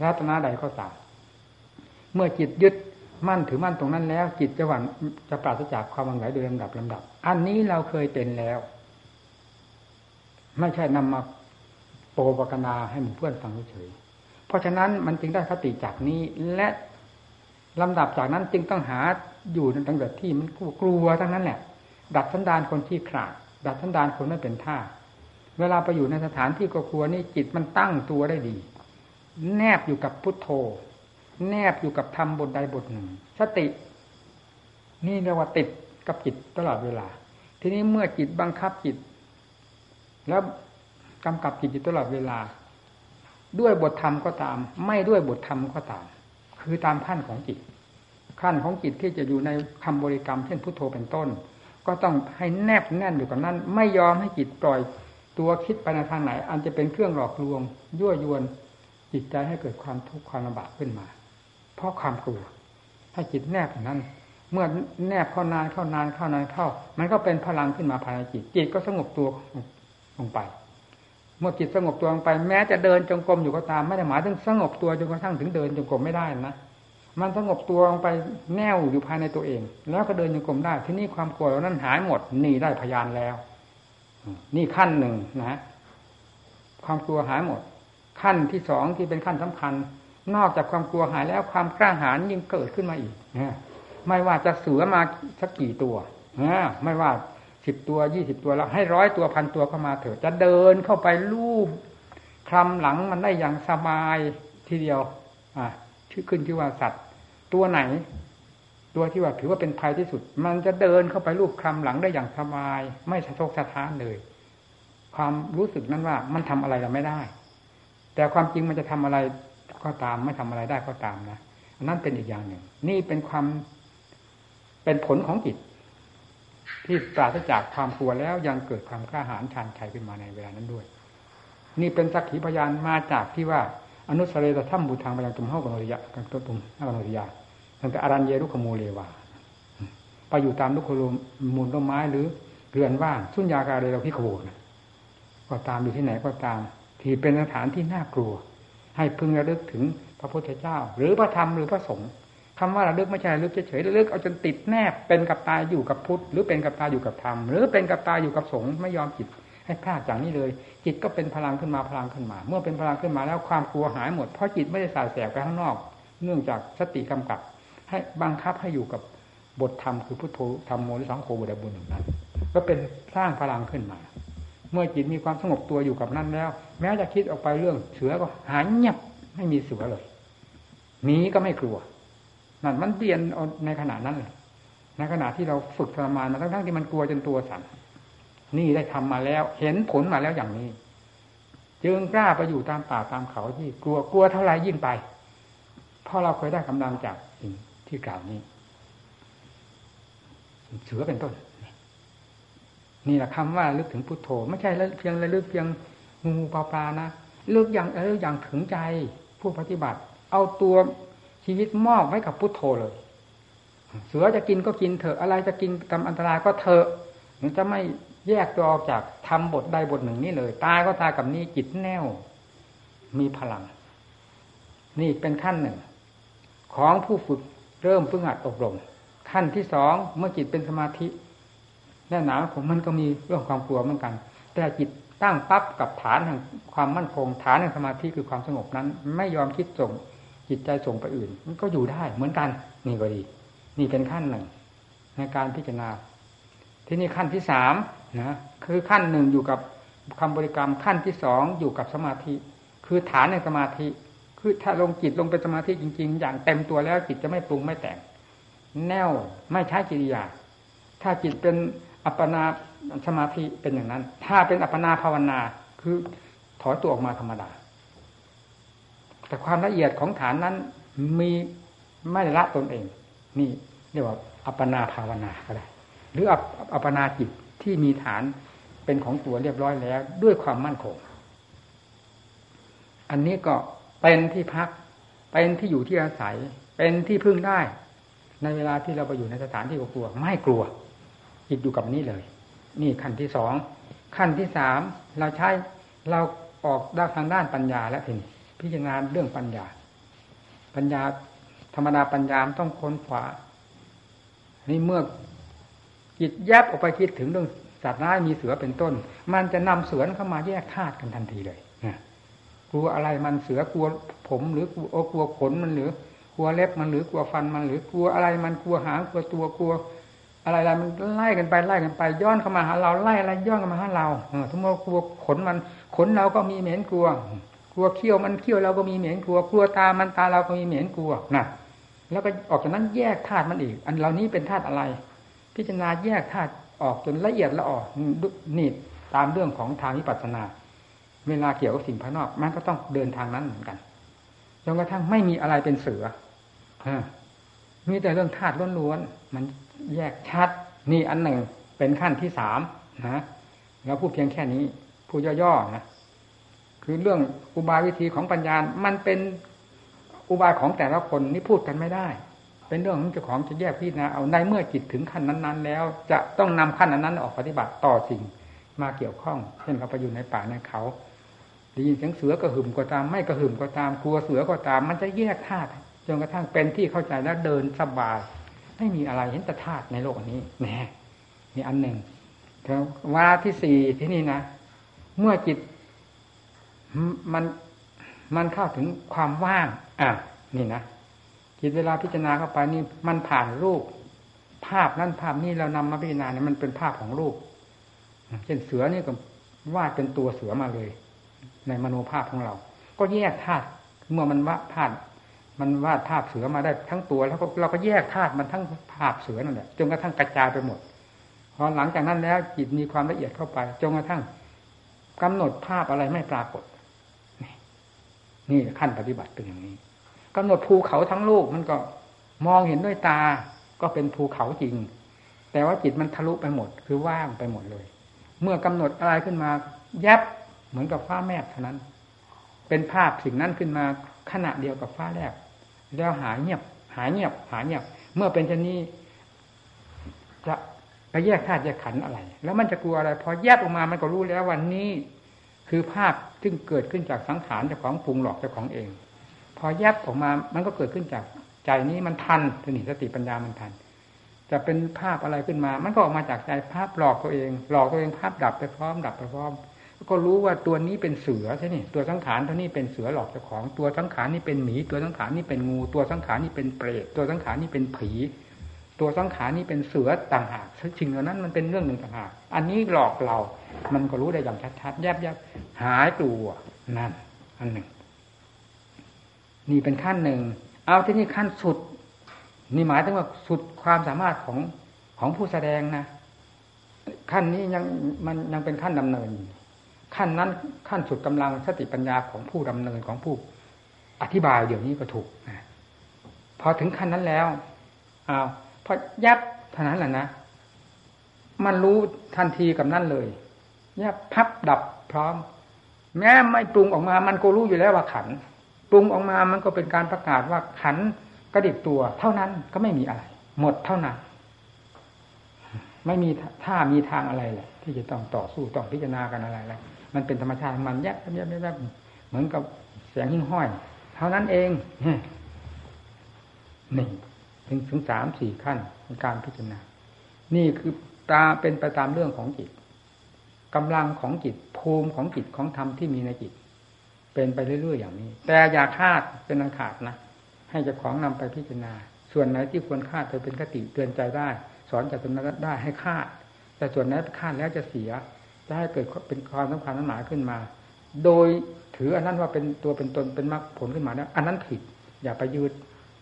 รัตนาใดก็ตามเมื่อจิตยึดมั่นถือมั่นตรงนั้นแล้ว จิตจะหวั่นจะปราศจากความวังไหวโดยลำดับลำดับ อันนี้เราเคยเป็นแล้ว ไม่ใช่นำมาโปรปกนาให้หมู่เพื่อนฟังเฉย เพราะฉะนั้นมันจึงได้คติจากนี้และลำดับจากนั้นจึงต้องหาอยู่ในตั้งแต่ที่มันกลัวทั้งนั้นแหละ ดัดสันดานคนที่ขาด ดัดสันดานคนไม่เป็นท่า เวลาไปอยู่ในสถานที่ก็กลัวนี่จิตมันตั้งตัวได้ดี แนบอยู่กับพุทโธ แนบอยู่กับธรรมบทใดบทหนึ่ง สติ นี่เรียกว่าติดกับจิตตลอดเวลา ทีนี้เมื่อจิตบังคับจิต แล้วกำกับจิตอยู่ตลอดเวลา ด้วยบทธรรมก็ตาม ไม่ด้วยบทธรรมก็ตาม คือตามขั้นของจิต ขั้นของจิตที่จะอยู่ในคำบริกรรมเช่นพุทโธเป็นต้น ก็ต้องให้แนบแน่นอยู่กับนั้น ไม่ยอมให้จิตปล่อยตัวคิดไปในทางไหน อันจะเป็นเครื่องหลอกลวง ยั่วยวนจิตใจให้เกิดความทุกข์ความลำบากขึ้นมา เพราะความกลัวถ้าจิตแนบอย่างนั้น เมื่อแนบเข้านานเข้านานเข้านานเข้า มันก็เป็นพลังขึ้นมาภายในจิต จิตก็สงบตัวลงไป เมื่อจิตสงบตัวลงไปแม้จะเดินจงกรมอยู่ก็ตามไม่ได้หมายถึงสงบตัวจนกระทั่งถึงเดินจงกรมไม่ได้นะมันสงบตัวลงไปแน่วอยู่ภายในตัวเอง แล้วก็เดินจงกรมได้ที่นี่ความกลัวเรานั้นหายหมดนี่ได้พยานแล้วนี่ขั้นหนึ่งนะความกลัวหายหมด ขั้นที่สองที่เป็นขั้นสำคัญ นอกจากความกลัวหายแล้วความกล้าหาญยิ่งเกิดขึ้นมาอีกไม่ว่าจะเสือมาสักกี่ตัวไม่ว่า สิบตัวยี่สิบตัวแล้วให้ร้อยตัวพันตัวเข้ามาเถอะจะเดินเข้าไปลูบคลำหลังมันได้อย่างสบายทีเดียว อ่าชื่อขึ้นที่ว่าสัตว์ ตัวไหน ตัวที่ว่าถือว่าเป็นภัยที่สุด มันจะเดินเข้าไปลูบคลำหลังได้อย่างสบาย ไม่สะทกสะท้านเลย ความรู้สึกนั้นว่ามันทำอะไรเราไม่ได้ แต่ความจริงมันจะทำอะไรก็ตามไม่ทำอะไรได้ก็ตามนะนั่นเป็นอีกอย่างหนึ่ง นี่เป็นความเป็นผลของจิต ที่ปราศจากความกลัวแล้วยังเกิดความกล้าหาญชานชัยขึ้นมาในเวลานั้นด้วย นี่เป็นสักขีพยานมาจากที่ว่าอนุสเรตธรรมบูทางไปยังตุมเฮากนริยะกันตุมฮากนริยาตั้งแต่อารันเยรุขโมเลวาไปอยู่ตามลูกโคลมูลต้นไม้หรือเรือนว่างสุญญากาเรเราพิโคนะก็ตามอยู่ที่ไหนก็ตาม ที่เป็นสถานที่น่ากลัว ให้พึงระลึกถึงพระพุทธเจ้า หรือพระธรรมหรือพระสงฆ์ คำว่าระลึกไม่ใช่ระลึกเฉยๆระลึกเอาจนติดแนบเป็นกับตาอยู่กับพุทธหรือเป็นกับตาอยู่กับธรรมหรือเป็นกับตาอยู่กับสงฆ์ไม่ยอมจิตให้พลาดจากนี้เลย จิตก็เป็นพลังขึ้นมาพลังขึ้นมา เมื่อเป็นพลังขึ้นมาแล้วความกลัวหายหมดเพราะจิตไม่ได้สายแสบไปข้างนอก เนื่องจากสติกำกับ ให้บังคับให้อยู่กับบทธรรมคือพุทโธธรรมโมหรือสังโฆบุตรบุญนั้น ก็เป็นสร้างพลังขึ้นมา เมื่อจิตมีความสงบตัวอยู่กับนั่นแล้ว แม้จะคิดออกไปเรื่องเสือก็หายเงียบไม่มีเสือเลยหนีก็ไม่กลัว นั่นมันเปลี่ยนในขณะนั้นเลยในขณะที่เราฝึกทรมานมาทั้งๆที่มันกลัวจนตัวสั่นนี่ได้ทำมาแล้ว เห็นผลมาแล้วอย่างนี้ จึงกล้าไปอยู่ตามป่าตามเขาที่กลัวกลัวเท่าไรยิ่งไปเพราะเราเคยได้กำลังจากสิ่งที่กล่าวนี้เสือเป็นต้น นี่แหละคำว่าลึกถึงพุทโธ ไม่ใช่เพียงระลึกเพียงงูปลาปลานะลึกอย่างเอออย่างถึงใจผู้ปฏิบัติ เอาตัว ชีวิตมอบไว้กับพุทโธเลย เสือจะกินก็กินเถอะ อะไรจะกินทำอันตรายก็เถอะมันจะไม่แยกตัวออกจากทำบทใดบทหนึ่งนี่เลย ตายก็ตายกับนี้จิตแน่ว มีพลัง นี่เป็นขั้นหนึ่ง ของผู้ฝึกเริ่มฝึกหัดอบรม ขั้นที่สองเมื่อจิตเป็นสมาธิแน่หนาผมมันก็มีเรื่องความกลัวเหมือนกัน แต่จิตตั้งปั๊บกับฐานแห่งความมั่นคง ฐานแห่งสมาธิคือความสงบนั้น ไม่ยอมคิดส่ง จิตใจส่งไปอื่น มันก็อยู่ได้เหมือนกันนี่ก็ดี นี่เป็นขั้นหนึ่ง ในการพิจารณา ที่นี่ขั้นที่สามนะคือขั้นหนึ่งอยู่กับคำบริกรรมขั้นที่สองอยู่กับสมาธิ คือฐานในสมาธิ คือถ้าลงจิตลงเป็นสมาธิจริง ๆ อย่างเต็มตัวแล้วจิตจะไม่ปรุงไม่แต่ง แน่วไม่ใช้กิริยา ถ้าจิตเป็นอัปปนาสมาธิเป็นอย่างนั้น ถ้าเป็นอัปปนาภาวนาคือถอยตัวออกมาธรรมดา แต่ความละเอียดของฐานนั้น มีไม่ละตนเอง นี่เรียกว่าอัปปนาภาวนาก็ได้หรืออัปปนาจิตที่มีฐานเป็นของตัวเรียบร้อยแล้ว ด้วยความมั่นคง อันนี้ก็เป็นที่พัก เป็นที่อยู่ที่อาศัย เป็นที่พึ่งได้ ในเวลาที่เราไปอยู่ในสถานที่กลัว ไม่กลัวจิตอยู่กับนี้เลย นี่ขั้นที่สองขั้นที่สามเราใช้เราออกด้านทางด้านปัญญาแล้วทีนี้ พิจารณาเรื่องปัญญา ปัญญา ธรรมดาปัญญาต้องค้นขวานี่เมื่อจิตแยบออกไปคิดถึงเรื่องสัตว์ร้ายมีเสือเป็นต้น มันจะนำเสือเข้ามาแยกธาตุกันทันทีเลยกลัวอะไรมันเสือกลัวผมหรือกลัวกลัวขนมันหรือ กลัวเล็บมันหรือกลัวฟันมันหรือกลัวอะไรมันกลัวหางกลัวตัวกลัว อะไรอะไรมันไล่กันไปไล่กันไป ย้อนเข้ามาหาเราไล่อะไรย้อนเข้ามาหาเราเออทุกเมื่อกลัวขนมันขนเราก็มีเหม็นกลัว ลัวเขี้ยวมันเขี้ยวเราก็มีเหม็นกลัวกลัวตามันตาเราก็มีเหม็นกลัวนะแล้วก็ออกจากนั้นแยกธาตุมันอีก อันเหล่านี้เป็นธาตุอะไร พิจารณาแยกธาตุออกจนละเอียดละออกนี่ตามเรื่องของทางวิปัสสนา เวลาเกี่ยวกับสิ่งภายนอกมันก็ต้องเดินทางนั้นเหมือนกันจนกระทั่งไม่มีอะไรเป็นเสือมีแต่เรื่องธาตุล้วนๆมันแยกชัด นี่อันหนึ่งเป็นขั้นที่สามนะเราพูดเพียงแค่นี้พูดย่อๆนะ คือเรื่องอุบายวิธีของปัญญา มันเป็นอุบายของแต่ละคนนี่พูดกันไม่ได้ เป็นเรื่องของเจ้าของจะแยกพี่นะเอาในเมื่อจิตถึงขั้นนั้น ๆ แล้ว จะต้องนำขั้นนั้นออกปฏิบัติต่อสิ่งมาเกี่ยวข้อง เช่นเราไปอยู่ในป่าในเขาได้ยินเสียงเสือกระหึ่มก็ตามไม่กระหึ่มก็ตามกลัวเสือก็ตาม มันจะแยกธาตุจนกระทั่งเป็นที่เข้าใจแล้วเดินสบายไม่มีอะไรเห็นแต่ธาตุในโลกนี้แหมนี่อันหนึ่งวาที่สี่ที่นี่นะ เมื่อจิต มันมันเข้าถึงความว่าง อะ นี่นะจิตเวลาพิจารณาเข้าไปนี่มันผ่านรูป ภาพนั่นภาพนี้เรานำมาพิจารณาเนี่ยมันเป็นภาพของรูปเช่นเสือนี่ก็วาดเป็นตัวเสือมาเลย ในมโนภาพของเรา ก็แยกธาตุเมื่อมันวาดธาตุมันวาดภาพเสือมาได้ทั้งตัว แล้วเราก็แยกธาตุมันทั้งภาพเสือนั่นแหละจนกระทั่งกระจายไปหมดพอหลังจากนั้นแล้วจิตมีความละเอียดเข้าไปจนกระทั่งกำหนดภาพอะไรไม่ปรากฏ นี่ขั้นปฏิบัติเป็นอย่างนี้กำหนดภูเขาทั้งโลกมันก็มองเห็นด้วยตาก็เป็นภูเขาจริง แต่ว่าจิตมันทะลุไปหมด คือว่างไปหมดเลย เมื่อกำหนดอะไรขึ้นมายับเหมือนกับฟ้าแมบเท่านั้น เป็นภาพสิ่งนั้นขึ้นมาขณะเดียวกับฟ้าแลบแล้วหายเงียบ หายเงียบ หายเงียบ เมื่อเป็นเช่นนี้จะไปแยกธาตุแยกขันอะไร แล้วมันจะกลัวอะไร พอแยกออกมามันก็รู้แล้ววันนี้ คือภาพซึ่งเกิดขึ้นจากสังขารเจ้าของปรุงหลอกเจ้าของเอง พอแยบออกมามันก็เกิดขึ้นจากใจนี้มันทันสนิสติปัญญามันทัน จะเป็นภาพอะไรขึ้นมา มันก็ออกมาจากใจภาพหลอกตัวเอง หลอกตัวเองภาพดับไปพร้อม ดับไปพร้อมก็รู้ว่าตัวนี้เป็นเสือใช่ไหมตัวสังขารตัวนี้เป็นเสือหลอกเจ้าของ ตัวสังขารนี่เป็นหมี ตัวสังขารนี่เป็นงู ตัวสังขารนี่เป็นเปรต ตัวสังขารนี่เป็นผี ตัวสังขารนี่เป็นเสือต่างหากสิ่งเหล่านั้นมันเป็นเรื่องหนึ่งต่างหากอันนี้หลอกเรา มันก็รู้ได้อย่างชัดๆแยบแยบหายตัวนั่น อันหนึ่ง นี่เป็นขั้นหนึ่ง เอาที่นี่ขั้นสุด นี่หมายถึงว่าสุดความสามารถของของผู้แสดงนะขั้นนี้ยังมันยังเป็นขั้นดำเนิน ขั้นนั้นขั้นสุดกำลังสติปัญญาของผู้ดำเนินของผู้อธิบายเดี๋ยวนี้ก็ถูกนะพอถึงขั้นนั้นแล้วอ้าว พอยับเท่านั้นแหละนะ มันรู้ทันทีกับนั่นเลยยับพับดับพร้อม แม้ไม่ปรุงออกมา มันก็รู้อยู่แล้วว่าขัน ปรุงออกมามันก็เป็นการประกาศว่าขันกระดิกตัว เท่านั้นก็ไม่มีอะไร หมดเท่านั้น ไม่มีท่ามีทางอะไรแหละที่จะต้องต่อสู้ต้องพิจารณากันอะไรอะไรมันเป็นธรรมชาติมันแยบแยบแยบเหมือนกับแสงหิ้งห้อย เท่านั้นเองนี่ ถึงถึงสามสี่ขั้นในการพิจารณา นี่คือตาเป็นไปตามเรื่องของจิตกำลังของจิตภูมิของจิตของธรรมที่มีในจิต เป็นไปเรื่อยๆอย่างนี้ แต่อย่าคาดเป็นอันขาดนะ ให้เจ้าของนำไปพิจารณา ส่วนไหนที่ควรคาดเธอเป็นคติเตือนใจได้ สอนจากตรงนั้นได้ให้คาด แต่ส่วนไหนคาดแล้วจะเสียจะให้เกิดเป็นความสำคัญนั้นหมายขึ้นมา โดยถืออันนั้นว่าเป็นตัวเป็นตนเป็นมรรคผลขึ้นมาแล้วอันนั้นผิด อย่าไปยืด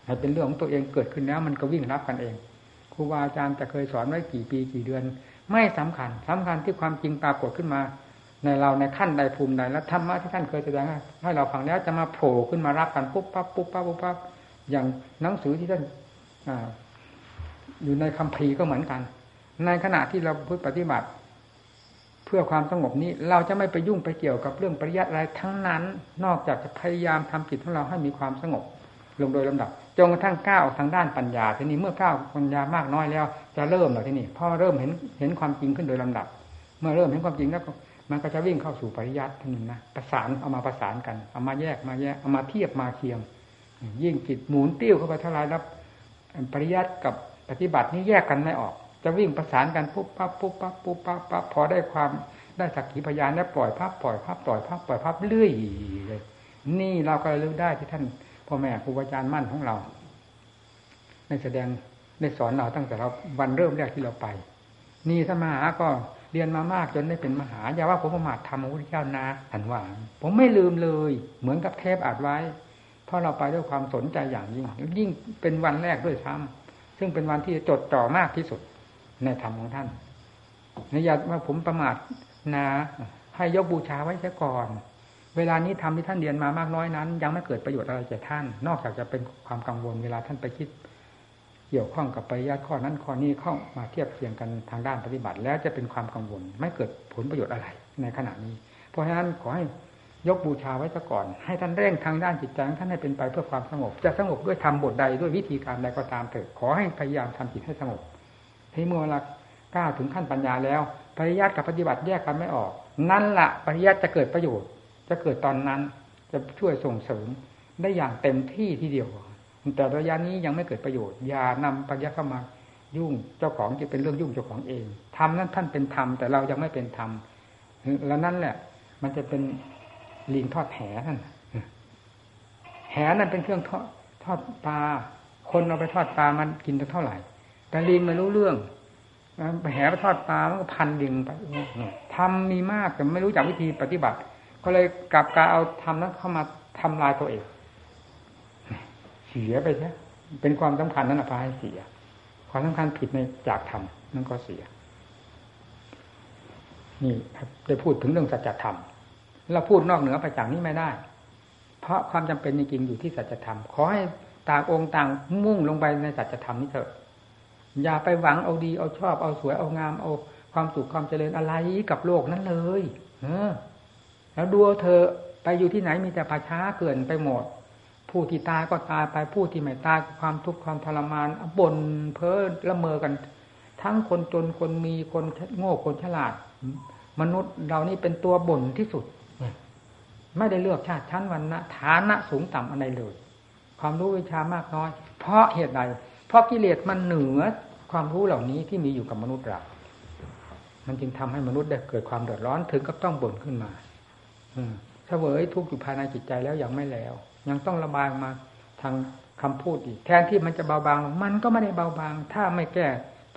ให้เป็นเรื่องของตัวเองเกิดขึ้นแล้วมันก็วิ่งรับกันเองครูบาอาจารย์จะเคยสอนไว้กี่ปีกี่เดือน ไม่สำคัญสำคัญที่ความจริงปรากฏขึ้นมา ในเราในขั้นใดภูมิใดแล้วธรรมะที่ท่านเคยแสดงให้เราฟังแล้วจะมาโผล่ขึ้นมารับกันปุ๊บปั๊บปุ๊บปั๊บปุ๊บปั๊บอย่างหนังสือที่ท่านอยู่ในคำพีก็เหมือนกัน ในขณะที่เราพูดปฏิบัติ เพื่อความสงบนี้เราจะไม่ไปยุ่งไปเกี่ยวกับเรื่องปริยัติอะไรทั้งนั้น นอกจากจะพยายามทำจิตของเราให้มีความสงบ ลงโดยลำดับ จนกระทั่งก้าวทางด้านปัญญาทีนี้เมื่อก้าวปัญญามากน้อยแล้ว จะเริ่มแล้วทีนี้พอเริ่มเห็นเห็นความจริงขึ้นโดยลำดับ เมื่อเริ่มเห็นความจริงแล้วมันก็จะวิ่งเข้าสู่ปริยัติทีนี้นะประสานเอามาประสานกันเอามาแยกมาแยกเอามาเทียบมาเคียง ยิ่งจิตหมุนติ้วเข้าไปเท่าไรแล้วปริยัติกับปฏิบัตินี่แยกกันไม่ออก จะวิ่งประสานกันปุ๊บปั๊บปุ๊บปั๊บปุ๊บปั๊บปั๊บพอได้ความได้สักขีพยานแล้วปล่อยภาพปล่อยภาพปล่อยภาพปล่อยภาพเรื่อยเลยนี่เราก็รู้ได้ที่ท่าน พ่อแม่ครูอาจารย์มั่นของเราได้แสดงได้สอนเราตั้งแต่เราวันเริ่มแรกที่เราไป นี่ถ้ามหาก็เรียนมามากจนได้เป็นมหาอย่าว่าผมประมาททำพระพุทธเจ้านะหันว่า ผมไม่ลืมเลย เหมือนกับเทปอัดไว้ เพราะเราไปด้วยความสนใจอย่างยิ่ง ยิ่งเป็นวันแรกด้วยซ้ำซึ่งเป็นวันที่จดจ่อมากที่สุดในธรรมของท่านนอย่าว่าผมประมาทนะ ให้ยกบูชาไว้ซะก่อน เวลานี้ทำที่ท่านเรียนมามากน้อยนั้น ยังไม่เกิดประโยชน์อะไรแก่ท่าน นอกจากจะเป็นความกังวลเวลาท่านไปคิด เกี่ยวข้องกับปริยัติข้อนั้นข้อนี้เข้ามาเทียบเทียงกันทางด้านปฏิบัติ แล้วจะเป็นความกังวล ไม่เกิดผลประโยชน์อะไรในขณะนี้ เพราะฉะนั้นขอให้ยกบูชาไว้ซะก่อน ให้ท่านเร่งทางด้านจิตใจท่านให้เป็นไปเพื่อความสงบ จะสงบด้วยทำบทใดด้วยวิธีการใดก็ตามเถิดขอให้พยายามทำจิตให้สงบที่เมื่อเวลาก้าวถึงขั้นปัญญาแล้วปริยัติกับปฏิบัติแยกกันไม่ออก นั่นละปริยัติจะเกิดประโยชน์ จะเกิดตอนนั้นจะช่วยส่งเสริมได้อย่างเต็มที่ทีเดียว แต่ระยะนี้ยังไม่เกิดประโยชน์ อย่านำปริยัติเข้ามายุ่งเจ้าของจะเป็นเรื่องยุ่งเจ้าของเองทำนั้นท่านเป็นธรรมแต่เรายังไม่เป็นธรรมแล้วนั่นแหละ มันจะเป็นลิงทอดแหนั่นแหนั่นเป็นเครื่องทอดทอดปลาคนเอาไปทอดปลามันกินเท่าไหร่ แต่ลิงไม่รู้เรื่องแหไปทอดปลามันก็พันลิงไปทำมีมากแต่ไม่รู้จักวิธีปฏิบัติ ก็เลยกลับการเอาทำนั้นเข้ามาทำลายตัวเองเสียไปใช่เป็นความสำคัญนั้นพาให้เสีย ความสำคัญผิดในจากธรรมนั่นก็เสีย นี่ได้พูดถึงเรื่องสัจธรรมเราพูดนอกเหนือไปจากนี้ไม่ได้ เพราะความจำเป็นจริงๆอยู่ที่สัจธรรมขอให้ต่างองค์ต่างมุ่งลงไปในสัจธรรมนี้เถอะอย่าไปหวังเอาดีเอาชอบเอาสวยเอางามเอาความสุขความเจริญอะไรกับโลกนั้นเลย เออ แล้วดูเธอไปอยู่ที่ไหนมีแต่ป่าช้าเกินไปหมด ผู้ที่ตายก็ตายไปผู้ที่ไม่ตายความทุกข์ความทรมานบ่นเพ้อละเมอกัน ทั้งคนจนคนมีคนโง่คนฉลาด มนุษย์เรานี่เป็นตัวบ่นที่สุด ไม่ได้เลือกชาติชั้นวันนะฐานะสูงต่ำอะไรเลย ความรู้วิชามากน้อย เพราะเหตุใด เพราะกิเลสมันเหนือความรู้เหล่านี้ที่มีอยู่กับมนุษย์เรา มันจึงทำให้มนุษย์ได้เกิดความเดือดร้อนถึงกับต้องบ่นขึ้นมา เสวยทุกข์อยู่ภายในจิตใจแล้วยังไม่แล้ว ยังต้องระบายมาทางคำพูดอีก แทนที่มันจะเบาบางมันก็ไม่ได้เบาบาง ถ้าไม่แก้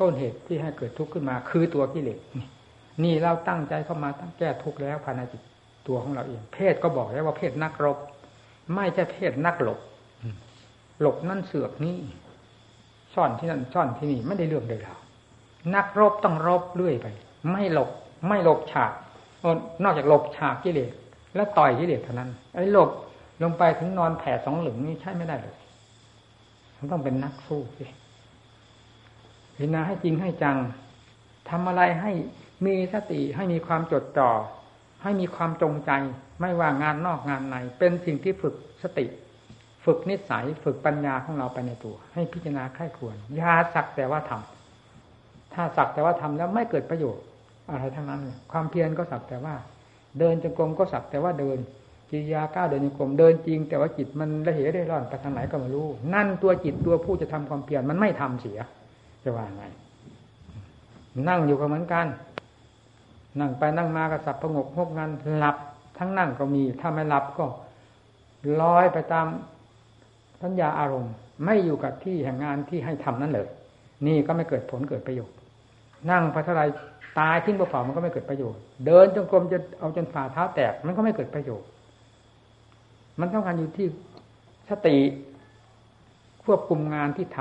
ต้นเหตุที่ให้เกิดทุกข์ขึ้นมา คือตัวกิเลสนี่เราตั้งใจเข้ามาตั้งแก้ทุกข์แล้วภายในจิตตัวของเราเอง เพศก็บอกแล้วว่าเพศนักรบ ไม่ใช่เพศนักหลบหลบนั่นเสือกนี่ซ่อนที่นั่นซ่อนที่นี่ไม่ได้เรื่องเลยเรานักรบต้องรบเรื่อยไป ไม่หลบไม่หลบฉาก นอกจากหลบฉากกิเลส แล้วต่อยกิเลสเท่านั้น ไอ้หลบลงไปถึงนอนแผ่สองหลึงนี่ใช่ไม่ได้เลยมันต้องเป็นนักสู้สิพิจารณาให้จริงให้จังทำอะไรให้มีสติให้มีความจดจ่อ ให้มีความจงใจ ไม่ว่างานนอกงานใน เป็นสิ่งที่ฝึกสติ ฝึกนิสัยฝึกปัญญาของเราไปในตัว ให้พิจารณาใคร่ควรยาสักแต่ว่าทำถ้าสักแต่ว่าทำแล้วไม่เกิดประโยชน์อะไรทั้งนั้น ความเพียรก็สักแต่ว่า เดินจงกรมก็สักแต่ว่าเดินกิริยาก้าวเดินจงกรมเดินจริง แต่ว่าจิตมันละเหยได้ร่อนไปทางไหนก็ไม่รู้ นั่นตัวจิตตัวผู้จะทำความเพียรมันไม่ทำเสีย จะว่าไง นั่งอยู่ก็เหมือนกัน นั่งไปนั่งมากระสับประงกหกงานหลับ ทั้งนั่งก็มี ถ้าไม่หลับก็ลอยไปตามสัญญาอารมณ์ ไม่อยู่กับที่แห่งงานที่ให้ทำนั่นเลย นี่ก็ไม่เกิดผลเกิดประโยชน์ นั่งไปเท่าไรตายทิ้งเปล่ามันก็ไม่เกิดประโยชน์ เดินจงกรมจะเอาจนฝ่าเท้าแตกมันก็ไม่เกิดประโยชน์ มันต้องการอยู่ที่สติควบคุมงานที่ท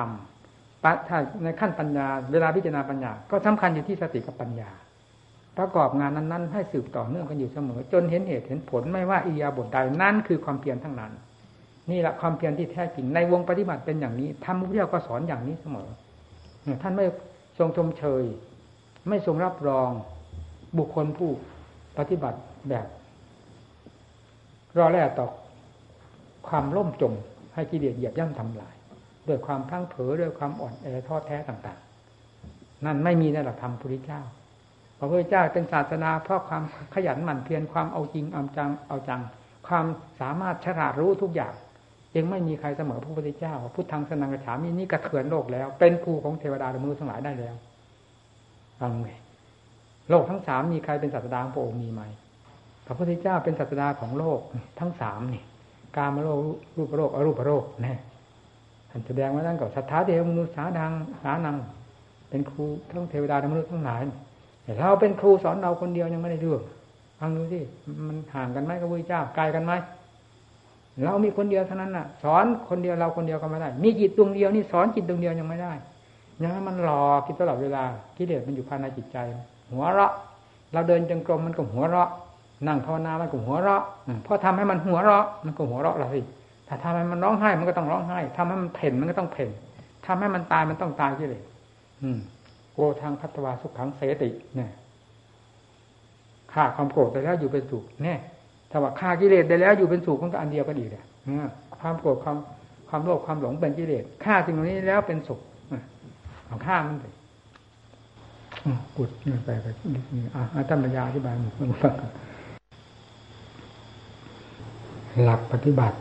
ำถ้าในขั้นปัญญา เวลาพิจารณาปัญญา ก็สำคัญอยู่ที่สติกับปัญญา ประกอบงานนั้น ๆ ให้สืบต่อเนื่องกันอยู่เสมอ จนเห็นเหตุเห็นผลไม่ว่าอียาบทใดนั่นคือความเพียรทั้งนั้น นี่แหละความเพียรที่แท้จริงในวงปฏิบัติเป็นอย่างนี้ทำมุขเจ้าก็สอนอย่างนี้เสมอท่านไม่ทรงชมเชย ไม่ทรงรับรองบุคคลผู้ปฏิบัติแบบรอแรกต่อความล่มจมให้กิเลสเหยียบย่ำทำลายด้วยความพังเผลอด้วยความอ่อนแอท้อแท้ต่างๆ นั่นไม่มีในหลักธรรมพุทธเจ้าพระพุทธเจ้าเป็นศาสนาเพราะความขยันหมั่นเพียรความเอาจริงเอาจังเอาจัง ความสามารถฉลาดรู้ทุกอย่างยังไม่มีใครเสมอพระพุทธเจ้าพุทธังสนังกระฉามีนี่กระเทือนโลกแล้ว เป็นครูของเทวดาและมนุษย์ทั้งหลายได้แล้ว ฟังไหมโลกทั้งสามมีใครเป็นศาสดาของพระองค์มีไหมพระพุทธเจ้าเป็นศาสดาของโลกทั้งสามนี่การมโลกรูปโลกอรูปโลกแน่ท่านแสดงว่านั่นก็สัทธาเทวมนุษย์สาดังสานัง เป็นครูทั้งเทวดาและมนุษย์ทั้งหลายแต่เราเป็นครูสอนเราคนเดียวยังไม่ได้เรื่องฟังดูสิมันห่างกันไหมกับพระเจ้าไกลกันไหมเรามีคนเดียวเท่านั้นน่ะ สอนคนเดียวเราคนเดียวก็ไม่ได้ มีจิตดวงเดียวนี่สอนจิตดวงเดียวยังไม่ได้ ยังให้มันหลอกกินตลอดเวลากิเลสมันอยู่ภายในจิตใจ หัวเราะ เราเดินจงกรมมันก็หัวเราะ นั่งภาวนามันก็หัวเราะพอทำให้มันหัวเราะ มันก็หัวเราะเราสิถ้าทำให้มันร้องไห้มันก็ต้องร้องไห้ทำให้มันเพ่นมันก็ต้องเพ่นทำให้มันตายมันต้องตายกิเลสอืมโกทางพัฒวาสุขขังเสติเนี่ยฆ่าความโกรธได้แล้วอยู่เป็นสุขเนี่ยถ้าว่าฆ่ากิเลสได้แล้วอยู่เป็นสุขมันก็อันเดียวกันอีกเลยความโกรธความความโลภความหลงเป็นกิเลสฆ่าสิ่งนี้แล้วเป็นสุข เอาข้ามันไปกุดนี่ไปไปนี่อะท่านปัญญาอธิบายหมู่เพื่อนฟังหลักปฏิบัติ